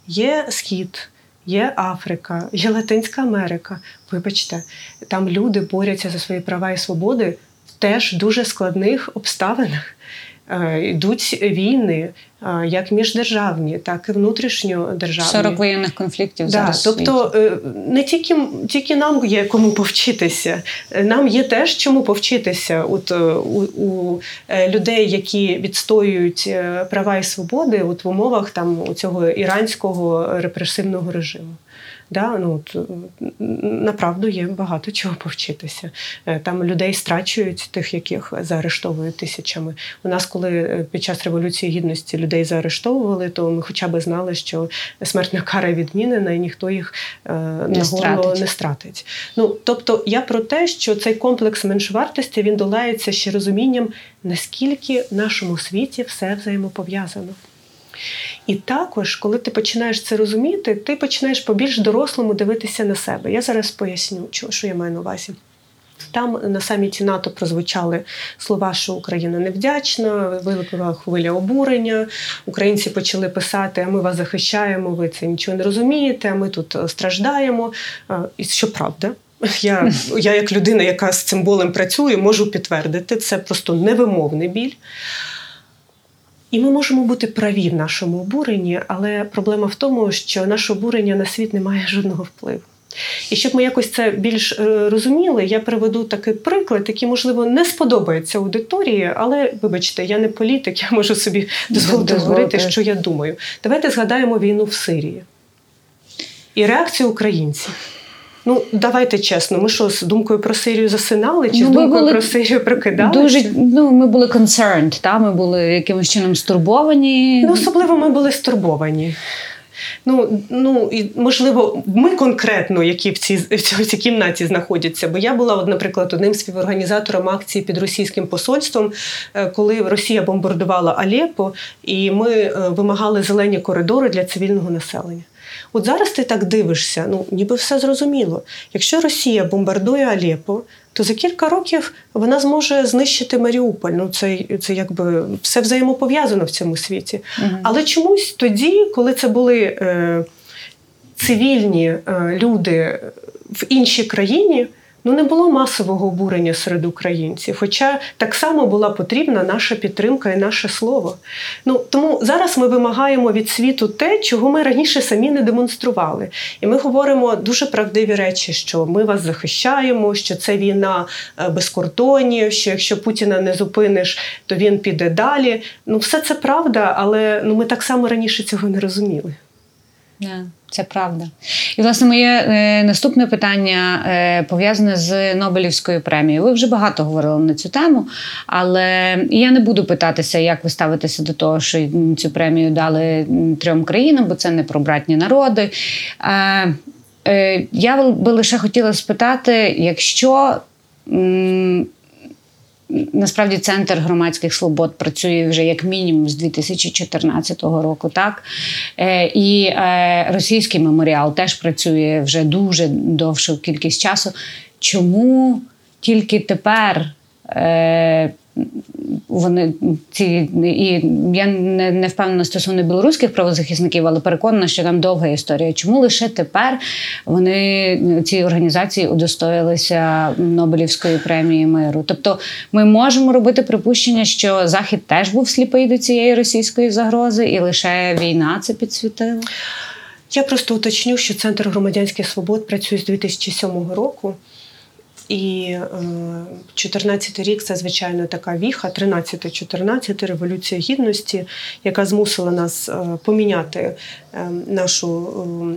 S2: Є схід, є Африка, є Латинська Америка. Вибачте, там люди борються за свої права і свободи в теж дуже складних обставинах. Е, йдуть війни, е, як міждержавні, так і внутрішньодержавні.
S1: 40 воєнних конфліктів
S2: да,
S1: зараз.
S2: Тобто е, не тільки тільки нам є кому повчитися, нам є теж чому повчитися от, у, у людей, які відстоюють права і свободи от в умовах там цього іранського репресивного режиму. Да? Ну, от, Направду є багато чого повчитися. Е, там людей страчують, тих, яких заарештовують тисячами. У нас, коли е, під час Революції Гідності людей заарештовували, то ми хоча б знали, що смертна кара відмінена і ніхто їх е, не стратить. не стратить. Ну, Тобто я про те, що цей комплекс меншовартості він долається ще розумінням, наскільки в нашому світі все взаємопов'язано. І також, коли ти починаєш це розуміти, ти починаєш побільш дорослому дивитися на себе. Я зараз поясню, що я маю на увазі. Там на саміті НАТО прозвучали слова, що Україна невдячна, виникла хвиля обурення. Українці почали писати: а ми вас захищаємо, ви це нічого не розумієте, а ми тут страждаємо. І що правда. Я, я, як людина, яка з цим болем працює, можу підтвердити, це просто невимовний біль. І ми можемо бути праві в нашому обуренні, але проблема в тому, що наше обурення на світ не має жодного впливу. І щоб ми якось це більш е, розуміли, я приведу такий приклад, який, можливо, не сподобається аудиторії, але, вибачте, я не політик, я можу собі дозволити говорити, що я думаю. Давайте згадаємо війну в Сирії і реакцію українців. Ну, давайте чесно, ми що з думкою про Сирію засинали, чи ну, з думкою були про Сирію прокидалися?
S1: Дуже ну ми були concerned, та ми були якимось чином стурбовані.
S2: Ну, особливо ми були стурбовані. Ну ну і можливо, ми конкретно, які в цій в цій кімнаті знаходяться. Бо я була, наприклад, одним співорганізатором акції під російським посольством, е, коли Росія бомбардувала Алєпо, і ми е, вимагали зелені коридори для цивільного населення. От зараз ти так дивишся, ну ніби все зрозуміло. Якщо Росія бомбардує Алєпо, то за кілька років вона зможе знищити Маріуполь. Ну це це якби все взаємопов'язано в цьому світі. Угу. Але чомусь тоді, коли це були е, цивільні е, люди в іншій країні ну не було масового обурення серед українців. Хоча так само була потрібна наша підтримка і наше слово. Ну тому зараз ми вимагаємо від світу те, чого ми раніше самі не демонстрували. І ми говоримо дуже правдиві речі, що ми вас захищаємо, що це війна е, без кордонів, що якщо Путіна не зупиниш, то він піде далі. Ну, все це правда, але ну ми так само раніше цього не розуміли.
S1: Yeah. Це правда. І, власне, моє е, наступне питання е, пов'язане з Нобелівською премією. Ви вже багато говорили на цю тему, але я не буду питатися, як ви ставитеся до того, що цю премію дали трьом країнам, бо це не про братні народи. Е, я би лише хотіла спитати, якщо. Насправді центр громадських свобод працює вже як мінімум з 2014 року, так е, і е, російський меморіал теж працює вже дуже довшу кількість часу. Чому тільки тепер? Вони ці і я не не впевнена стосовно білоруських правозахисників, але переконана, що там довга історія. Чому лише тепер вони ці організації удостоїлися Нобелівської премії миру? Тобто, ми можемо робити припущення, що Захід теж був сліпий до цієї російської загрози, і лише війна це підсвітила.
S2: Я просто уточню, що центр громадянських свобод працює з 2007 року. І 14 е, рік це звичайно така віха, 13-14 революція гідності, яка змусила нас е, поміняти е, нашу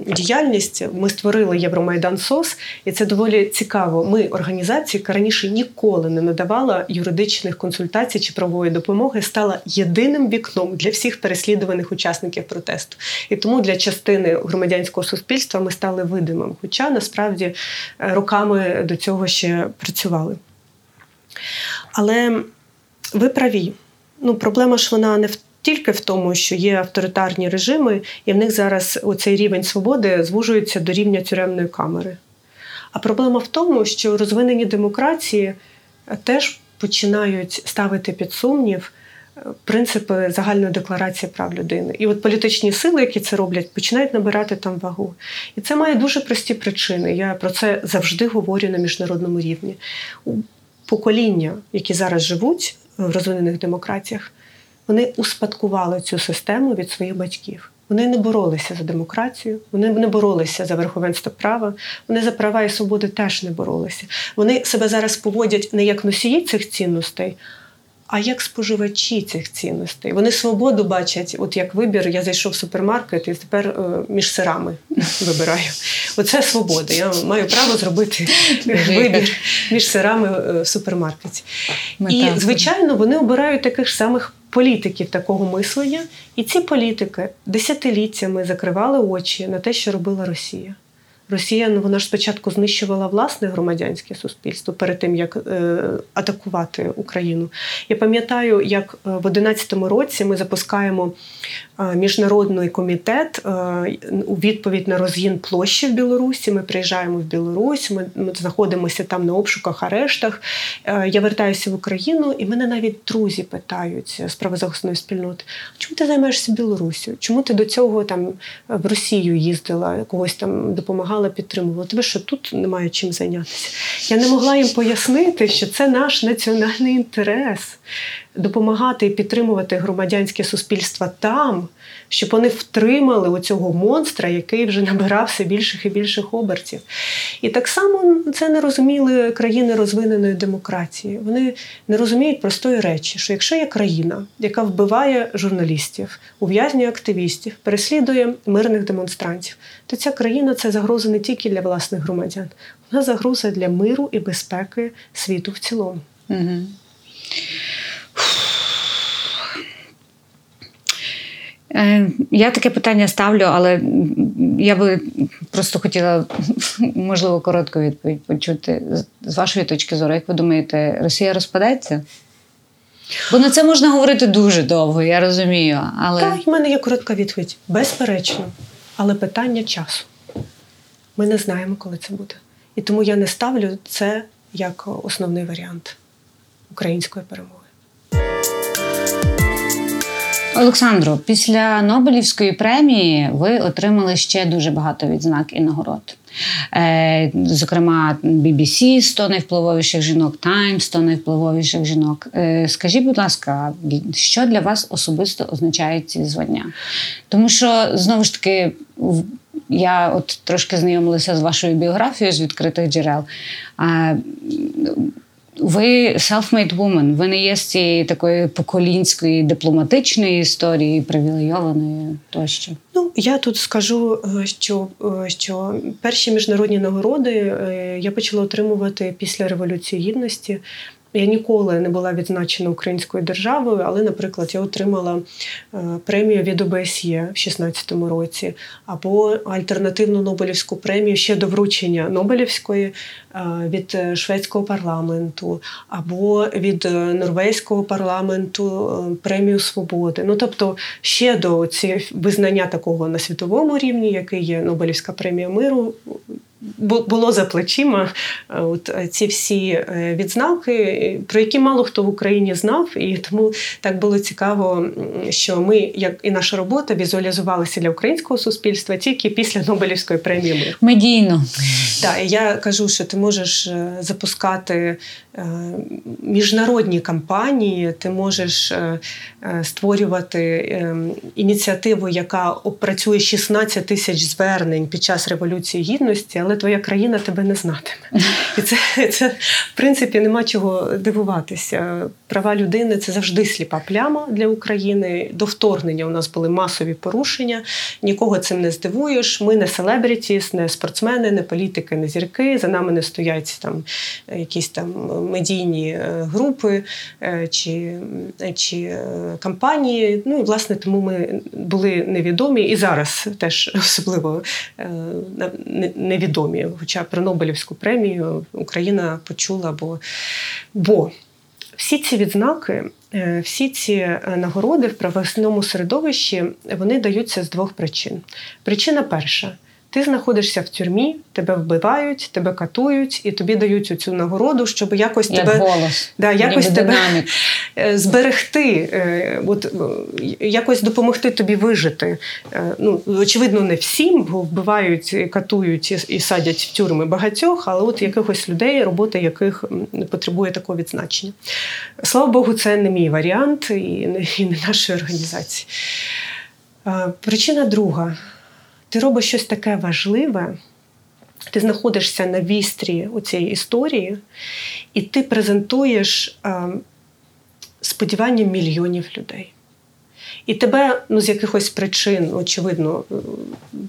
S2: діяльність. Ми створили Євромайдан СОС, і це доволі цікаво. Ми організація, яка раніше ніколи не надавала юридичних консультацій чи правової допомоги, стала єдиним вікном для всіх переслідуваних учасників протесту. І тому для частини громадянського суспільства ми стали видимим. Хоча насправді роками до цього ще працювали. Але ви праві. Ну, Проблема ж вона не в. Тільки в тому, що є авторитарні режими, і в них зараз оцей рівень свободи звужується до рівня тюремної камери. А проблема в тому, що розвинені демократії теж починають ставити під сумнів принципи загальної декларації прав людини. І от політичні сили, які це роблять, починають набирати там вагу. І це має дуже прості причини. Я про це завжди говорю на міжнародному рівні. Покоління, які зараз живуть в розвинених демократіях, вони успадкували цю систему від своїх батьків. Вони не боролися за демократію, вони не боролися за верховенство права, вони за права і свободи теж не боролися. Вони себе зараз поводять не як носії цих цінностей, а як споживачі цих цінностей? Вони свободу бачать, от як вибір, я зайшов в супермаркет і тепер е, між сирами вибираю. Оце свобода. Я маю право зробити вибір між сирами е, в супермаркеті. І, звичайно, вони обирають таких самих політиків такого мислення. І ці політики десятиліттями закривали очі на те, що робила Росія. Росія ну вона ж спочатку знищувала власне громадянське суспільство перед тим як е, атакувати Україну. Я пам'ятаю, як е, в 2011 році ми запускаємо міжнародний комітет е, у відповідь на розгін площі в Білорусі. Ми приїжджаємо в Білорусь, ми, ми знаходимося там на обшуках, арештах. Е, я вертаюся в Україну, і мене навіть друзі питають з правозахисної спільноти: чому ти займаєшся Білорусі? Чому ти до цього там в Росію їздила, когось там допомагала? допомагала, підтримувала. Тебе що тут немає чим зайнятися? Я не могла їм пояснити, що це наш національний інтерес. Допомагати і підтримувати громадянське суспільство там, щоб вони втримали оцього монстра, який вже набирав все більших і більших обертів. І так само це не розуміли країни розвиненої демократії. Вони не розуміють простої речі, що якщо є країна, яка вбиває журналістів, ув'язнює активістів, переслідує мирних демонстрантів, то ця країна це загроза не тільки для власних громадян, вона загроза для миру і безпеки світу в цілому. Угу.
S1: Я таке питання ставлю, але я би просто хотіла, можливо, коротку відповідь почути. З вашої точки зору, як ви думаєте, Росія розпадеться? Бо на це можна говорити дуже довго, я розумію. але...
S2: Так, в мене є коротка відповідь. Безперечно. Але питання часу. Ми не знаємо, коли це буде. І тому я не ставлю це як основний варіант української перемоги.
S1: Олександро, після Нобелівської премії ви отримали ще дуже багато відзнак і нагород. Е, зокрема, BBC 100 найвпливовіших жінок, Times 100 найвпливовіших жінок. Е, скажіть, будь ласка, що для вас особисто означають ці звання? Тому що знову ж таки. Я от трошки знайомилася з вашою біографією з відкритих джерел ви self-made woman, ви не є з цієї такої поколінської дипломатичної історії, привілейованої тощо.
S2: Ну я тут скажу, е, що е, що перші міжнародні нагороди е, я почала отримувати після революції гідності. Я ніколи не була відзначена українською державою, але, наприклад, я отримала е, премію від ОБСЄ в 2016 році, або альтернативну Нобелівську премію ще до вручення Нобелівської е, від шведського парламенту, або від е, норвезького парламенту премію свободи. Ну тобто ще до цієї визнання такого на світовому рівні, який є Нобелівська премія миру було за плечима е, от е, ці всі е, відзнаки, про які мало хто в Україні знав, і тому так було цікаво, що ми, як і наша робота, візуалізувалися для українського суспільства тільки після Нобелівської премії миру.
S1: Медійно.
S2: Так, я кажу, що ти можеш запускати міжнародні кампанії, ти можеш створювати ініціативу, яка опрацює 16 тисяч звернень під час революції гідності але твоя країна тебе не знатиме. І це, це в принципі нема чого дивуватися. Права людини це завжди сліпа пляма для України. До вторгнення у нас були масові порушення. Нікого цим не здивуєш. Ми не селебрітіс, не спортсмени, не політики, не зірки. За нами не стоять там якісь там медійні е, групи е, чи чи е, кампанії. Ну і власне тому ми були невідомі і зараз теж особливо невідомі відомі. Хоча про Нобелівську премію Україна почула, бо, бо всі ці відзнаки. Е, всі ці е, нагороди в правосному середовищі вони даються з двох причин. Причина перша ти знаходишся в тюрмі, тебе вбивають, тебе катують, і тобі дають цю нагороду, щоб якось
S1: Як
S2: тебе
S1: голос,
S2: да, якось тебе е, зберегти, е, от, е, якось допомогти тобі вижити. Ну, Очевидно, не всім, бо вбивають, катують і садять в тюрми багатьох, але от якихось людей, робота яких потребує такого відзначення. Слава Богу, це не мій варіант і не, і не нашої організації. Причина друга ти робиш щось таке важливе, ти знаходишся на вістрі у цій історії, і ти презентуєш е, сподівання мільйонів людей. І тебе ну, з якихось причин, очевидно, е,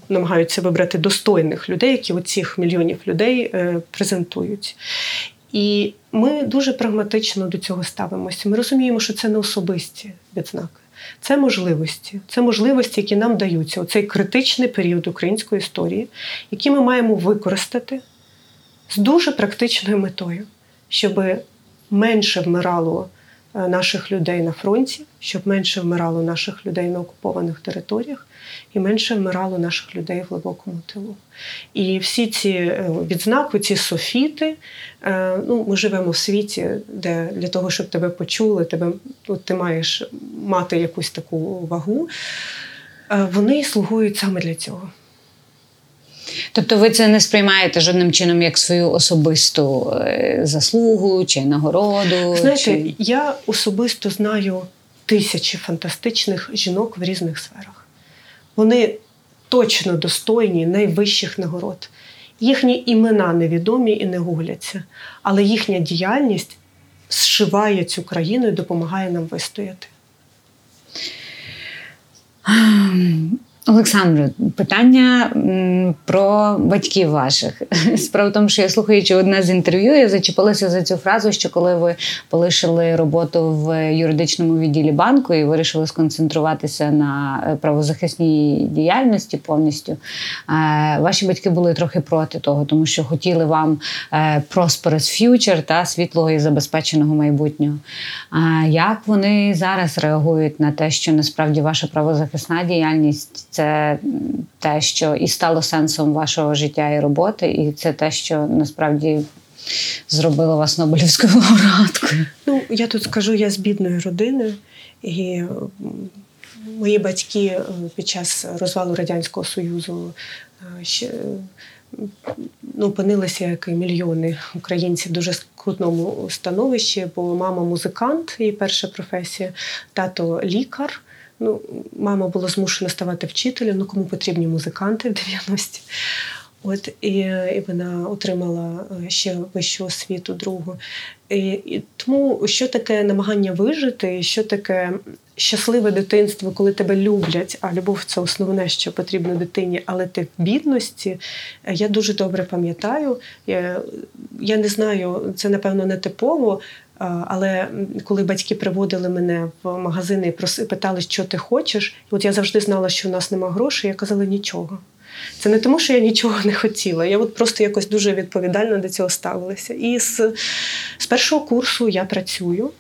S2: намагаються вибрати достойних людей, які оцих мільйонів людей е, презентують. І ми дуже прагматично до цього ставимося. Ми розуміємо, що це не особисті відзнаки. Це можливості, це можливості, які нам даються. У цей критичний період української історії, які ми маємо використати з дуже практичною метою, щоб менше вмирало е, наших людей на фронті, щоб менше вмирало наших людей на окупованих територіях, і менше вмирало наших людей в глибокому тилу. І всі ці е, відзнаки, ці софіти, е, ну, ми живемо в світі, де для того, щоб тебе почули, тебе, от ти маєш мати якусь таку вагу, е, вони слугують саме для цього.
S1: Тобто ви це не сприймаєте жодним чином як свою особисту заслугу чи нагороду?
S2: Знаєте,
S1: чи...
S2: я особисто знаю тисячі фантастичних жінок в різних сферах. Вони точно достойні найвищих нагород. Їхні імена невідомі і не гугляться, але їхня діяльність зшиває цю країну і допомагає нам вистояти.
S1: Олександре, питання про батьків ваших. Справа в тому, що я слухаючи одне з інтерв'ю, я зачепилася за цю фразу, що коли ви полишили роботу в юридичному відділі банку і вирішили сконцентруватися на е, правозахисній діяльності повністю, е, ваші батьки були трохи проти того, тому що хотіли вам е, prosperous future та світлого і забезпеченого майбутнього. Як вони зараз реагують на те, що насправді ваша правозахисна діяльність? Це те, що і стало сенсом вашого життя і роботи, і це те, що насправді зробило вас Нобелівською лауреаткою.
S2: Ну, я тут скажу, я з бідної родини, і мої батьки е, під час розвалу Радянського Союзу е, ще. Ну, опинилися, як і мільйони українців в дуже скрутному становищі, бо мама музикант, її перша професія, тато лікар. Ну, Мама була змушена ставати вчителем, ну кому потрібні музиканти в 90-ті. От і і вона отримала е, ще вищу освіту другу. І, і Тому що таке намагання вижити, що таке щасливе дитинство, коли тебе люблять, а любов це основне, що потрібно дитині, але ти в бідності. Е, я дуже добре пам'ятаю. Я, я не знаю, це напевно не типово. Але коли батьки приводили мене в магазини і питали, що ти хочеш, от я завжди знала, що в нас нема грошей, я казала нічого. Це не тому, що я нічого не хотіла. Я от просто якось дуже відповідально до цього ставилася. І з, з першого курсу я працюю.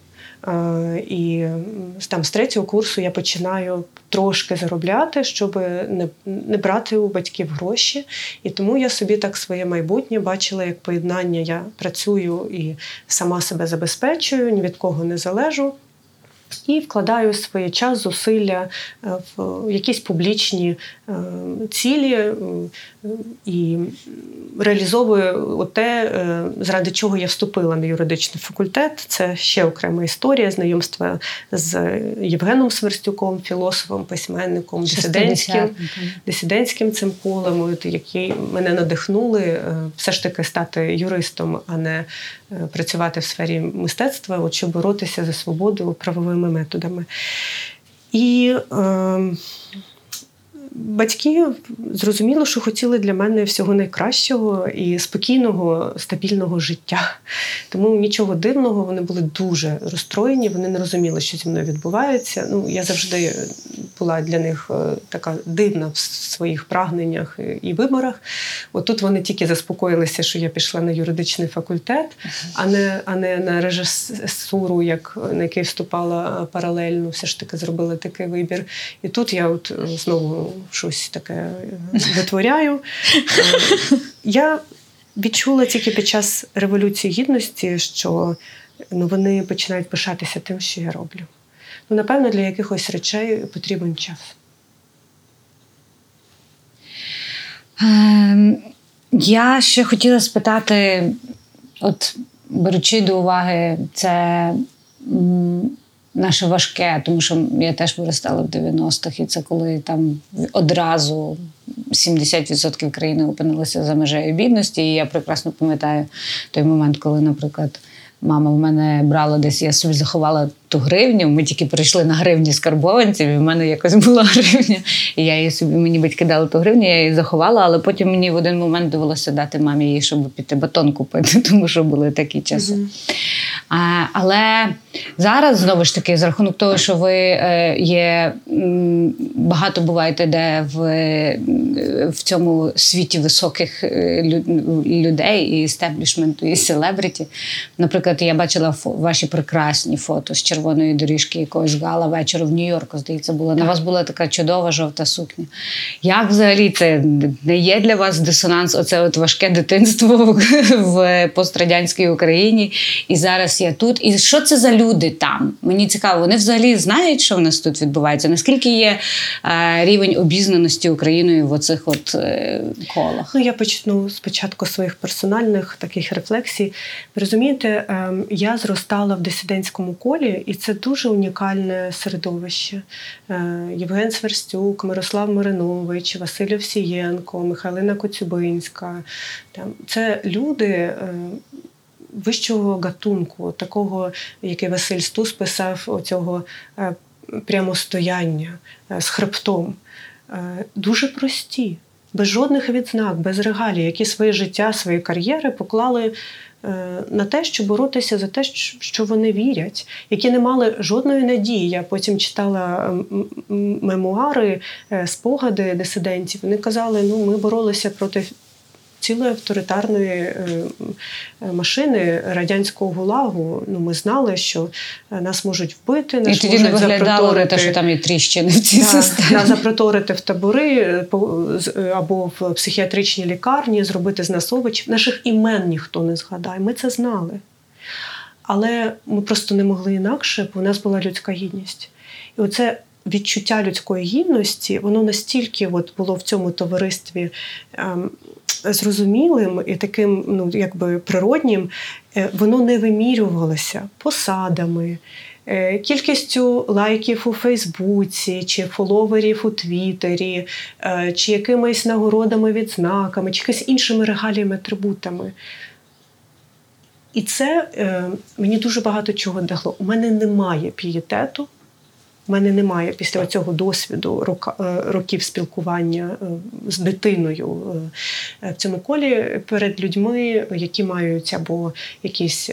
S2: І там з третього курсу я починаю трошки заробляти, щоб не не брати у батьків гроші. І тому я собі так своє майбутнє бачила як поєднання. Я працюю і сама себе забезпечую, ні від кого не залежу і вкладаю своє час, зусилля е, в якісь публічні е, цілі е, і реалізовую те, заради чого я вступила на юридичний факультет. Це ще окрема історія знайомства з Євгеном Сверстюком, філософом, письменником, дисидентським дисидентським цим полем, які мене надихнули все ж таки стати юристом, а не працювати в сфері мистецтва, от щоб боротися за свободу правовими методами. І е, батьки зрозуміло, що хотіли для мене всього найкращого і спокійного, стабільного життя. Тому нічого дивного, вони були дуже розстроєні, вони не розуміли, що зі мною відбувається. Ну, Я завжди була для них е, така дивна в своїх прагненнях і виборах. От тут вони тільки заспокоїлися, що я пішла на юридичний факультет, а не а не на режисуру, як на який вступала паралельно. Все ж таки зробили такий вибір. І тут я от знову щось таке е, витворяю. Я відчула тільки під час Революції Гідності, що ну, вони починають пишатися тим, що я роблю. Ну, напевно, для якихось речей потрібен час.
S1: Ем, я ще хотіла спитати, от беручи до уваги це наше важке, тому що я теж виростала в 90-х, і це коли там одразу 70% країни опинилися за межею бідності. І я прекрасно пам'ятаю той момент, коли, наприклад, мама в мене брала десь, я собі заховала ту гривню. Ми тільки прийшли на гривні скарбованців, і в мене якось була гривня. І я її собі мені батьки дали ту гривню, я її заховала, але потім мені в один момент довелося дати мамі її, щоб піти батон купити, тому що були такі часи. Mm-hmm. А, Але зараз знову ж таки, за рахунок того, що ви е, є багато буваєте, де в в цьому світі високих е, людей, і істеблішменту, і селебриті. Наприклад, я бачила ваші прекрасні фото з червоної доріжки якогось гала вечора в Нью-Йорку. Здається, була на вас була така чудова жовта сукня. Як взагалі це не є для вас дисонанс? Оце от важке дитинство в пострадянській Україні, і зараз я тут. І що це за люди там? Мені цікаво, вони взагалі знають, що в нас тут відбувається. Наскільки є е, рівень обізнаності Україною в оцих от е, колах?
S2: Ну я почну спочатку своїх персональних таких рефлексій. Ви розумієте, е, я зростала в дисидентському колі, і це дуже унікальне середовище. Е, Євген Сверстюк, Мирослав Маринович, Василь Овсієнко, Михайлина Коцюбинська. Це люди. Е, вищого гатунку, такого, який Василь Стус писав, оцього е, прямостояння з хребтом. Дуже прості, без жодних відзнак, без регалій, які своє життя, свої кар'єри поклали. На те, щоб боротися за те, що вони вірять, які не мали жодної надії. Я потім читала мемуари, спогади дисидентів. Вони казали, ну ми боролися проти цілої авторитарної е, е, машини радянського гулагу. Ну, ми знали, що е, нас можуть вбити, нас
S1: І тоді
S2: можуть
S1: не виглядало те, що там є тріщини в цій
S2: да,
S1: системі.
S2: Нас запроторити в табори або в психіатричній лікарні, зробити з нас овочів. Наших імен ніхто не згадає. Ми це знали. Але ми просто не могли інакше, бо у нас була людська гідність. І оце відчуття людської гідності, воно настільки от було в цьому товаристві ем, зрозумілим і таким, ну якби природнім, е, воно не вимірювалося посадами. Е, кількістю лайків у Фейсбуці, чи фоловерів у Твіттері, е, чи якимись нагородами, відзнаками, чи якимись іншими регаліями, атрибутами. І це мені дуже багато чого дало. У мене немає пієтету у мене немає після цього досвіду е, років спілкування е, з дитиною е, в цьому колі перед людьми, які мають або якісь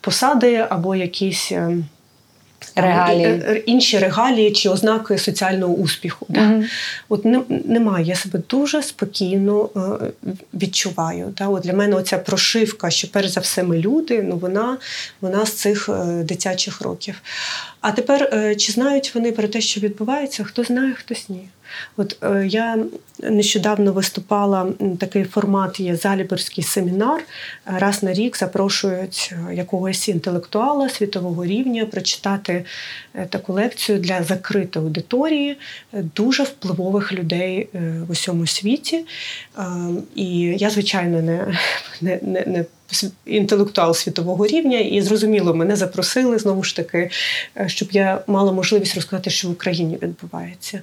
S2: посади, або якісь.
S1: Регалії.
S2: інші регалії чи ознаки соціального успіху. Mm-hmm. От не, немає. Я себе дуже спокійно е, відчуваю. Да? От Для мене оця прошивка, що перш за все ми люди, ну вона вона з цих е, дитячих років. А тепер, е, чи знають вони про те, що відбувається? Хто знає, хтось ні. От е, я нещодавно виступала такий формат є заліберський семінар. Раз на рік запрошують е, якогось інтелектуала світового рівня прочитати е, таку лекцію для закритої аудиторії дуже впливових людей в усьому світі. І я, звичайно, не, не, не, не Інтелектуал світового рівня, і зрозуміло, мене запросили знову ж таки, щоб я мала можливість розказати, що в Україні відбувається.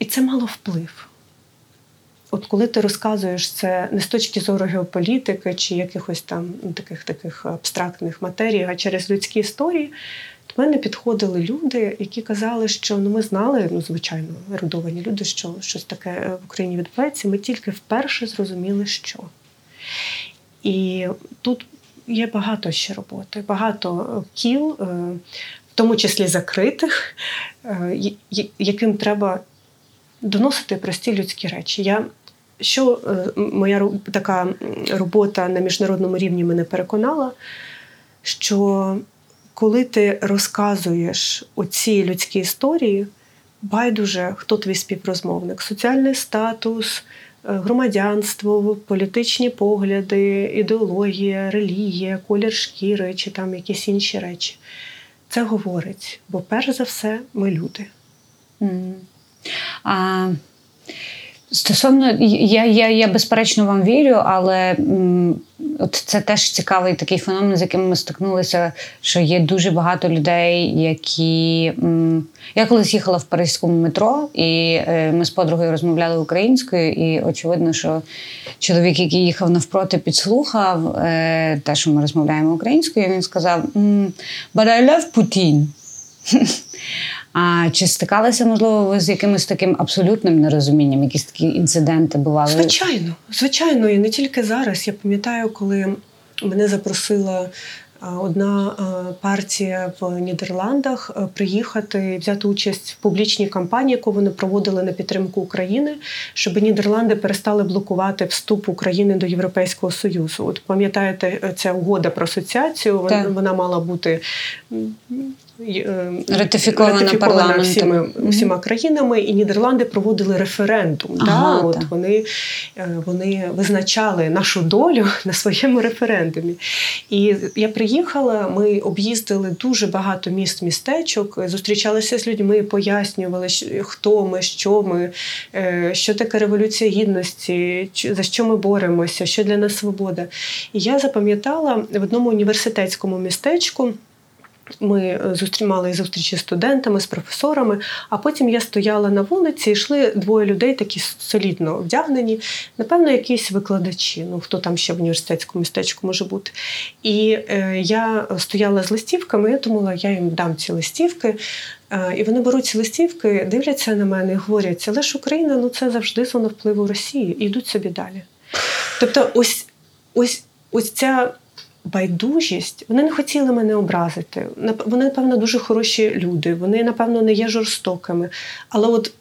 S2: І це мало вплив. От коли ти розказуєш це не з точки зору геополітики чи якихось там ну, таких таких абстрактних матерій, а через людські історії, до мене підходили люди, які казали, що ну ми знали, ну звичайно, ерудовані люди, що щось таке в Україні відбувається. Ми тільки вперше зрозуміли, що. І тут є багато ще роботи, багато кіл, е, в тому числі закритих, е, яким треба доносити прості людські речі. Я що е, моя така робота на міжнародному рівні мене переконала, що коли ти розказуєш оці людські історії, байдуже, хто твій співрозмовник, соціальний статус, е, громадянство, політичні погляди, ідеологія, релігія, колір шкіри чи там якісь інші речі. Це говорить, бо перш за все ми люди.
S1: Mm. А, Стосовно, я я, я безперечно вам вірю, але м, от це теж цікавий такий феномен, з яким ми стикнулися, що є дуже багато людей, які. М, я колись їхала в Паризькому метро, і е, ми з подругою розмовляли українською, і очевидно, що чоловік, який їхав навпроти, підслухав е, те, що ми розмовляємо українською, він сказав: But I love Putin. А чи стикалися, можливо, ви з якимось таким абсолютним нерозумінням? Якісь такі інциденти бували?
S2: Звичайно, звичайно, і не тільки зараз. Я пам'ятаю, коли мене запросила. Одна партія в Нідерландах приїхати і взяти участь в публічній кампанії, яку вони проводили на підтримку України, щоб Нідерланди перестали блокувати вступ України до Європейського Союзу. От пам'ятаєте, ця угода про асоціацію, вона, вона мала бути
S1: Е, ратифікована, ратифікована
S2: всіми, всіма країнами, і Нідерланди проводили референдум. Ага, да? От Вони вони визначали нашу долю на своєму референдумі. І я приїхала, ми об'їздили дуже багато міст, містечок, зустрічалися з людьми, пояснювали, хто ми, що ми, що таке революція гідності, за що ми боремося, що для нас свобода. І я запам'ятала в одному університетському містечку. Ми е, зустрімали зустрічі з студентами, з професорами, а потім я стояла на вулиці, і йшли двоє людей, такі солідно вдягнені. Напевно, якісь викладачі, ну хто там ще в університетському містечку може бути. І е, я стояла з листівками, я думала, я їм дам ці листівки. Е, і вони беруть ці листівки, дивляться на мене і говорять, але ж Україна ну це завжди зона впливу Росії, і йдуть собі далі. Тобто, ось ось ось ця байдужість, вони не хотіли мене образити. Вони, напевно, дуже хороші люди, вони, напевно, не є жорстокими. Але от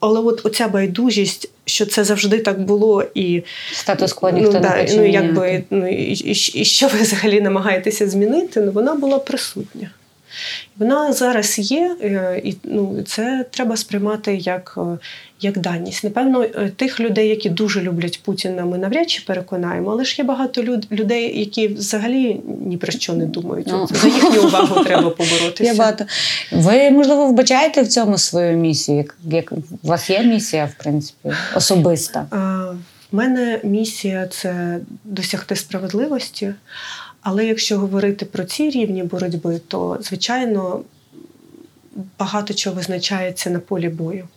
S2: але от оця байдужість, що це завжди так було, і
S1: статус-кво ніхто ну, не хоче
S2: ну, якби, ну, і, і, і що ви взагалі намагаєтеся змінити, ну, вона була присутня. Вона зараз є, е, і ну, це треба сприймати як е, як даність. Напевно, е, тих людей, які дуже люблять Путіна, ми навряд чи переконаємо, але ж є багато людей, які взагалі ні про що не думають. Ну. За їхню увагу треба поборотися.
S1: Є багато. Ви, можливо, вбачаєте в цьому свою місію? Як, як У вас є місія, в принципі, особиста?
S2: У мене місія це досягти справедливості. Але якщо говорити про ці рівні боротьби, то звичайно багато чого визначається на полі бою.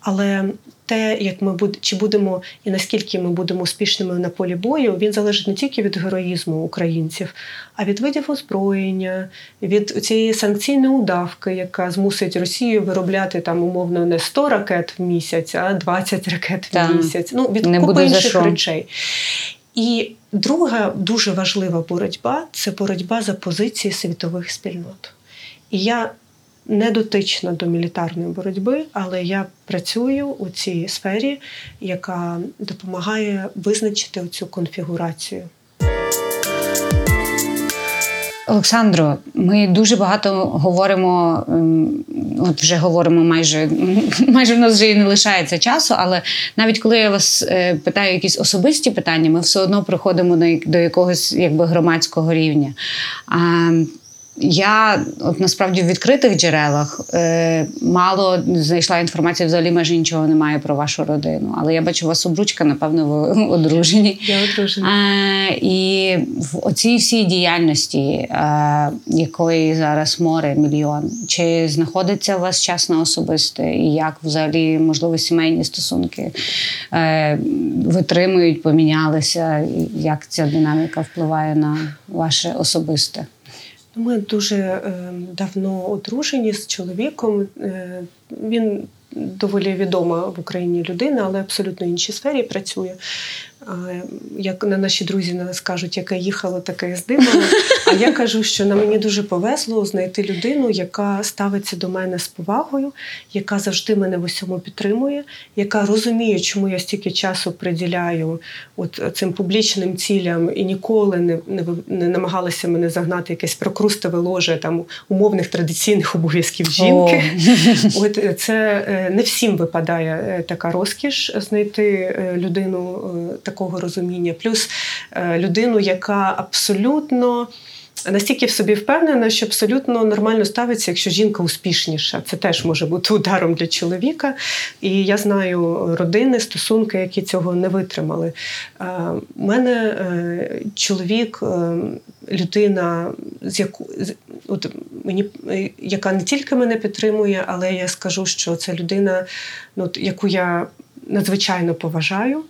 S2: Але те, як ми буд... чи будемо і наскільки ми будемо успішними на полі бою, він залежить не тільки від героїзму українців, а від видів озброєння, від цієї санкційної удавки, яка змусить Росію виробляти там умовно не 100 ракет в місяць, а 20 ракет в місяць. Ну від купи інших речей. І друга дуже важлива боротьба це боротьба за позиції світових спільнот. І я не дотична до мілітарної боротьби, але я працюю у цій сфері, яка допомагає визначити цю конфігурацію.
S1: Олександро, ми дуже багато говоримо, ем, от вже говоримо майже майже в нас вже і не лишається часу, але навіть коли я вас е, питаю якісь особисті питання, ми все одно приходимо до якогось якби громадського рівня. Я от насправді в відкритих джерелах е, мало знайшла інформацію, взагалі майже нічого немає про вашу родину. Але я бачу, у вас обручка, напевно, ви одружені.
S2: Я одружена.
S1: Е, і в оцій всій діяльності, е, якої зараз море мільйон, чи знаходиться у вас час на особисте? І як взагалі можливо сімейні стосунки е, витримують, помінялися? Як ця динаміка впливає на ваше особисте?
S2: Ми дуже е, давно одружені з чоловіком. Е, він доволі відома в Україні людина, але абсолютно в іншій сфері працює як на наші друзі нас кажуть, яка їхала, така і. А я кажу, що на мені дуже повезло знайти людину, яка ставиться до мене з повагою, яка завжди мене в усьому підтримує, яка розуміє, чому я стільки часу приділяю от цим публічним цілям і ніколи не не, не намагалася мене загнати якесь прокрустове ложе там умовних традиційних обов'язків жінки. О. От це е, не всім випадає е, така розкіш знайти е, людину такого розуміння, плюс е, людину, яка абсолютно. Настільки в собі впевнена, що абсолютно нормально ставиться, якщо жінка успішніша. Це теж може бути ударом для чоловіка. І я знаю родини, стосунки, які цього не витримали. У е, мене е, чоловік, людина, з яку от мені яка не тільки мене підтримує, але я скажу, що це людина, ну, яку я надзвичайно поважаю,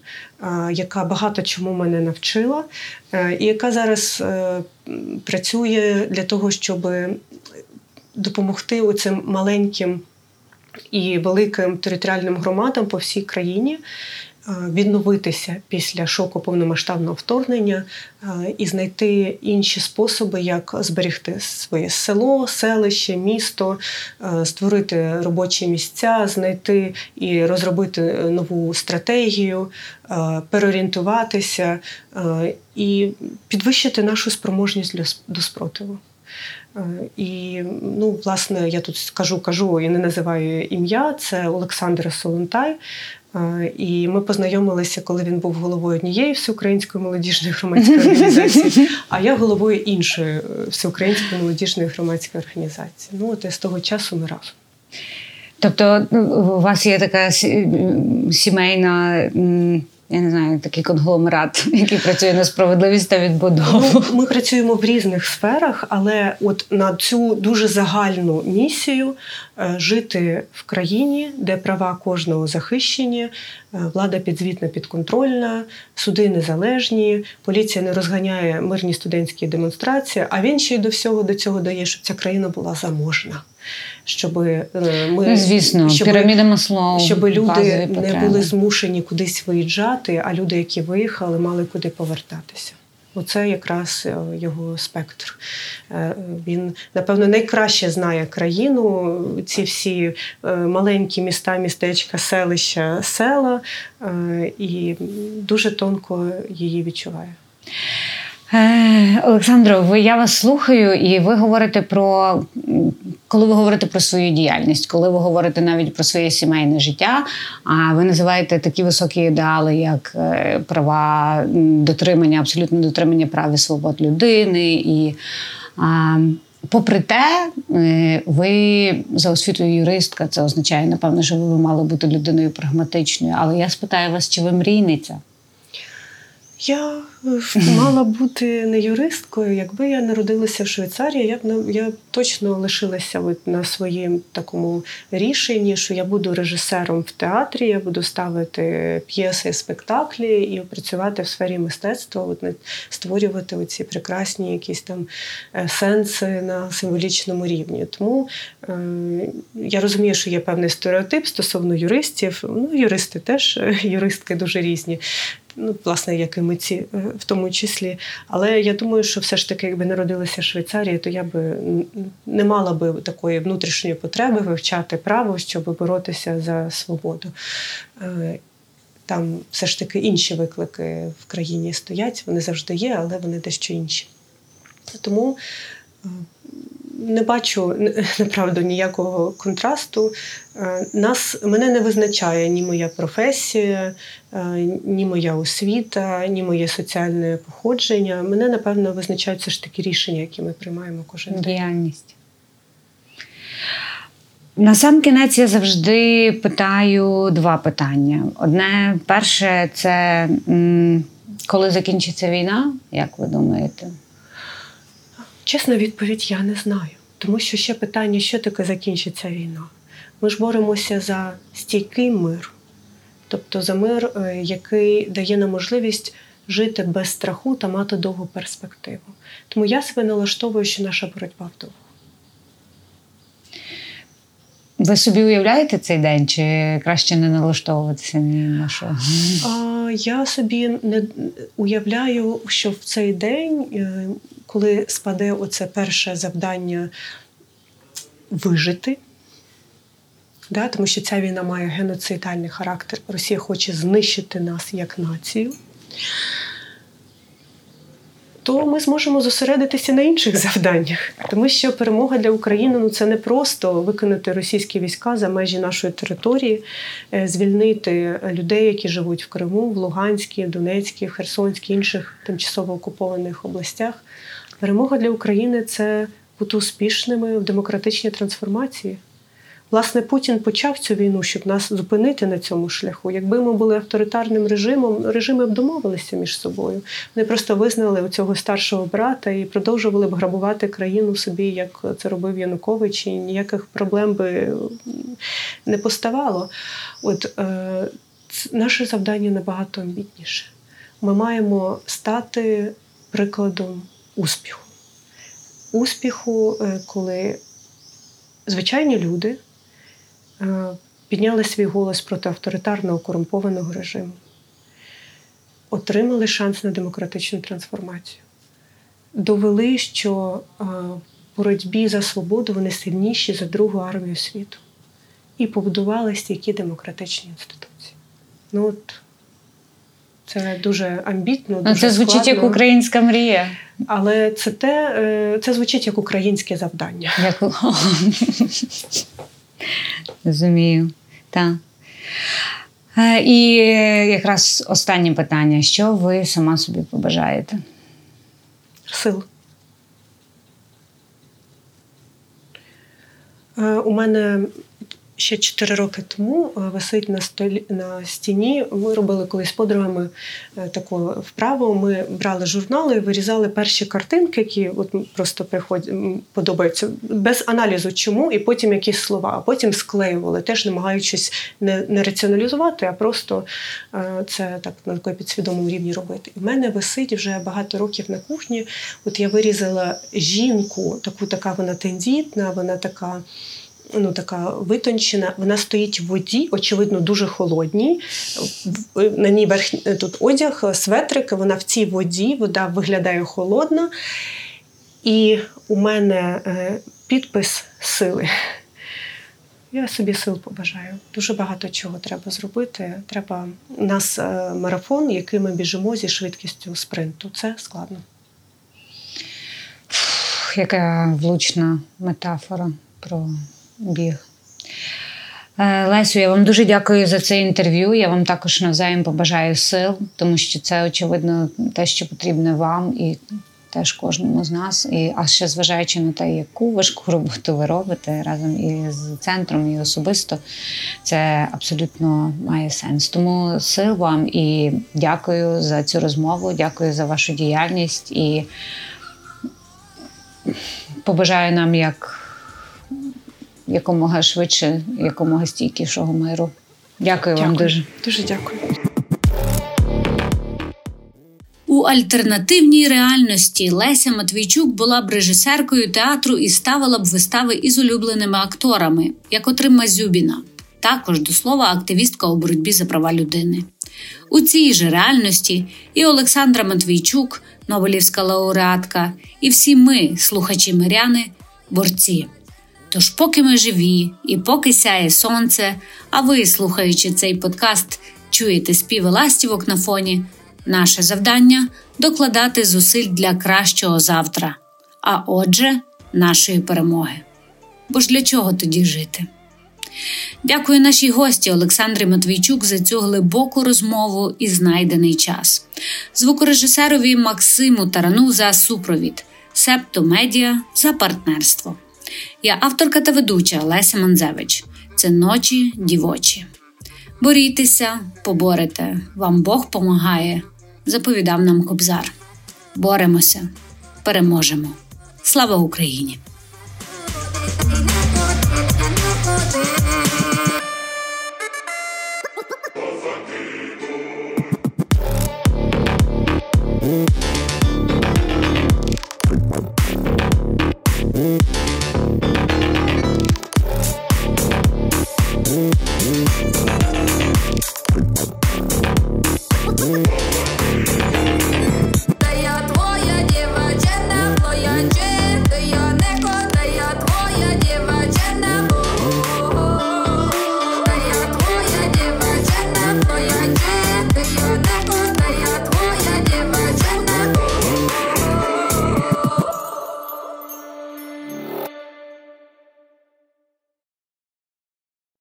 S2: яка багато чому мене навчила, е, і яка зараз е, працює для того, щоб допомогти оцим маленьким і великим територіальним громадам по всій країні. Е, відновитися після шоку повномасштабного вторгнення е, і знайти інші способи, як зберегти своє село, селище, місто, е, створити робочі місця, знайти і розробити нову стратегію, переорієнтуватися і підвищити нашу спроможність до спротиву. І, ну, власне, я тут скажу, кажу і не називаю ім'я. Це Олександр Солонтай, І ми познайомилися, коли він був головою однієї всеукраїнської молодіжної громадської організації, а я головою іншої е, всеукраїнської молодіжної громадської організації. Ну от і з того часу ми разом.
S1: Тобто ну, у вас є така сімейна я не знаю, такий конгломерат, який працює на справедливість та відбудову.
S2: Ну, ми працюємо в різних сферах, але от на цю дуже загальну місію е, жити в країні, де права кожного захищені, е, влада підзвітна, підконтрольна, суди незалежні, поліція не розганяє мирні студентські демонстрації. А він ще й до всього до цього дає, щоб ця країна була заможна щоб е, ми
S1: ну, звісно, щоб, піраміда масло,
S2: щоб люди не були змушені кудись виїжджати, а люди, які виїхали, мали куди повертатися. Оце якраз е, його спектр. Е, він, напевно, найкраще знає країну, ці всі маленькі міста, містечка, селища, села, і дуже тонко її відчуває.
S1: Е, Олександро, ви я вас слухаю, і ви говорите про коли ви говорите про свою діяльність, коли ви говорите навіть про своє сімейне життя, а ви називаєте такі високі ідеали, як е, права дотримання, абсолютне дотримання прав і свобод людини. І а, попри те, е, ви за освітою юристка, це означає, напевно, що ви мали бути людиною прагматичною. Але я спитаю вас, чи ви мрійниця?
S2: Я мала бути не юристкою. Якби я народилася в Швейцарії, я б я точно лишилася на своїм такому рішенні, що я буду режисером в театрі, я буду ставити п'єси спектаклі і працювати в сфері мистецтва, от створювати оці прекрасні якісь там е, сенси на символічному рівні. Тому е, я розумію, що є певний стереотип стосовно юристів. Ну, юристи теж юристки дуже різні ну, власне, як і митці е, в тому числі. Але я думаю, що все ж таки, якби народилася в Швейцарії, то я би не мала би такої внутрішньої потреби вивчати право, щоб боротися за свободу. Е, там все ж таки інші виклики в країні стоять, вони завжди є, але вони дещо інші. Тому е, не бачу направду ніякого контрасту. Е, нас мене не визначає ні моя професія, е, ні моя освіта, ні моє соціальне походження. Мене напевно визначають все ж таки рішення, які ми приймаємо кожен день.
S1: Діяльність. На сам кінець я завжди питаю два питання. Одне перше це коли закінчиться війна, як ви думаєте?
S2: Чесна відповідь, я не знаю. Тому що ще питання, що таке закінчиться війна. Ми ж боремося за стійкий мир, тобто за мир, е, який дає нам можливість жити без страху та мати довгу перспективу. Тому я себе налаштовую, що наша боротьба вдовго.
S1: Ви собі уявляєте цей день, чи краще не налаштовуватися ні на що?
S2: Я собі не уявляю, що в цей день, е, коли спаде оце перше завдання вижити, да, тому що ця війна має геноцидальний характер. Росія хоче знищити нас як націю то ми зможемо зосередитися на інших завданнях, тому що перемога для України ну це не просто виконати російські війська за межі нашої території, е, звільнити людей, які живуть в Криму, в Луганській, Донецькій, Херсонській, інших тимчасово окупованих областях. Перемога для України це бути успішними в демократичній трансформації. Власне, Путін почав цю війну, щоб нас зупинити на цьому шляху. Якби ми були авторитарним режимом, режими б домовилися між собою. Вони просто визнали цього старшого брата і продовжували б грабувати країну собі, як це робив Янукович, і ніяких проблем би не поставало. От е, наше завдання набагато амбітніше. Ми маємо стати прикладом успіху. Успіху, е, коли звичайні люди. Е, підняли свій голос проти авторитарного корумпованого режиму, отримали шанс на демократичну трансформацію, довели, що е, в боротьбі за свободу вони сильніші за Другу армію світу і побудували стійкі демократичні інституції. Ну от це дуже амбітно.
S1: Ну, дуже Це звучить
S2: складно.
S1: як українська мрія.
S2: Але це те, е, це звучить як українське завдання.
S1: Як... Розумію. Так.
S4: Е, і якраз останнє питання: що ви сама собі побажаєте?
S2: Сил. Е, у мене ще 4 роки тому е, висить на столі на стіні. Ми робили колись з подругами е, таку вправу. Ми брали журнали, вирізали перші картинки, які от просто приходять, подобаються без аналізу, чому, і потім якісь слова, а потім склеювали, теж намагаючись не не раціоналізувати, а просто е, це так на такому підсвідомому рівні робити. У мене висить вже багато років на кухні. От я вирізала жінку, таку така вона тендітна, вона така ну, така витончена, вона стоїть в воді, очевидно, дуже холодній. На ній верх тут одяг, светрик, вона в цій воді, вода виглядає холодна. І у мене е, підпис сили. Я собі сил побажаю. Дуже багато чого треба зробити. Треба у нас е, марафон, який ми біжимо зі швидкістю спринту. Це складно.
S4: Яка влучна метафора про біг. Е, Лесю, я вам дуже дякую за це інтерв'ю. Я вам також навзаєм побажаю сил, тому що це, очевидно, те, що потрібно вам і теж кожному з нас. І, А ще зважаючи на те, яку важку роботу ви робите разом із центром, і особисто, це абсолютно має сенс. Тому сил вам і дякую за цю розмову, дякую за вашу діяльність і побажаю нам як якомога швидше, якомога стійкішого миру. Дякую, дякую. вам дуже.
S2: Дуже дякую.
S1: У альтернативній реальності Леся Матвійчук була б режисеркою театру і ставила б вистави із улюбленими акторами, як отрима Зюбіна, також до слова, активістка у боротьбі за права людини. У цій же реальності і Олександра Матвійчук, Нобелівська лауреатка, і всі ми, слухачі миряни, борці. Тож, поки ми живі і поки сяє сонце, а ви, слухаючи цей подкаст, чуєте співи ластівок на фоні, наше завдання докладати зусиль для кращого завтра, а отже, нашої перемоги. Бо ж для чого тоді жити? Дякую нашій гості Олександрі Матвійчук за цю глибоку розмову і знайдений час, звукорежисерові Максиму Тарану за супровід, Септо Медіа за партнерство. Я авторка та ведуча Леся Манзевич. Це ночі дівочі. Борітеся, поборете, вам Бог помагає, заповідав нам Кобзар. Боремося, переможемо. Слава Україні! Mm-hmm.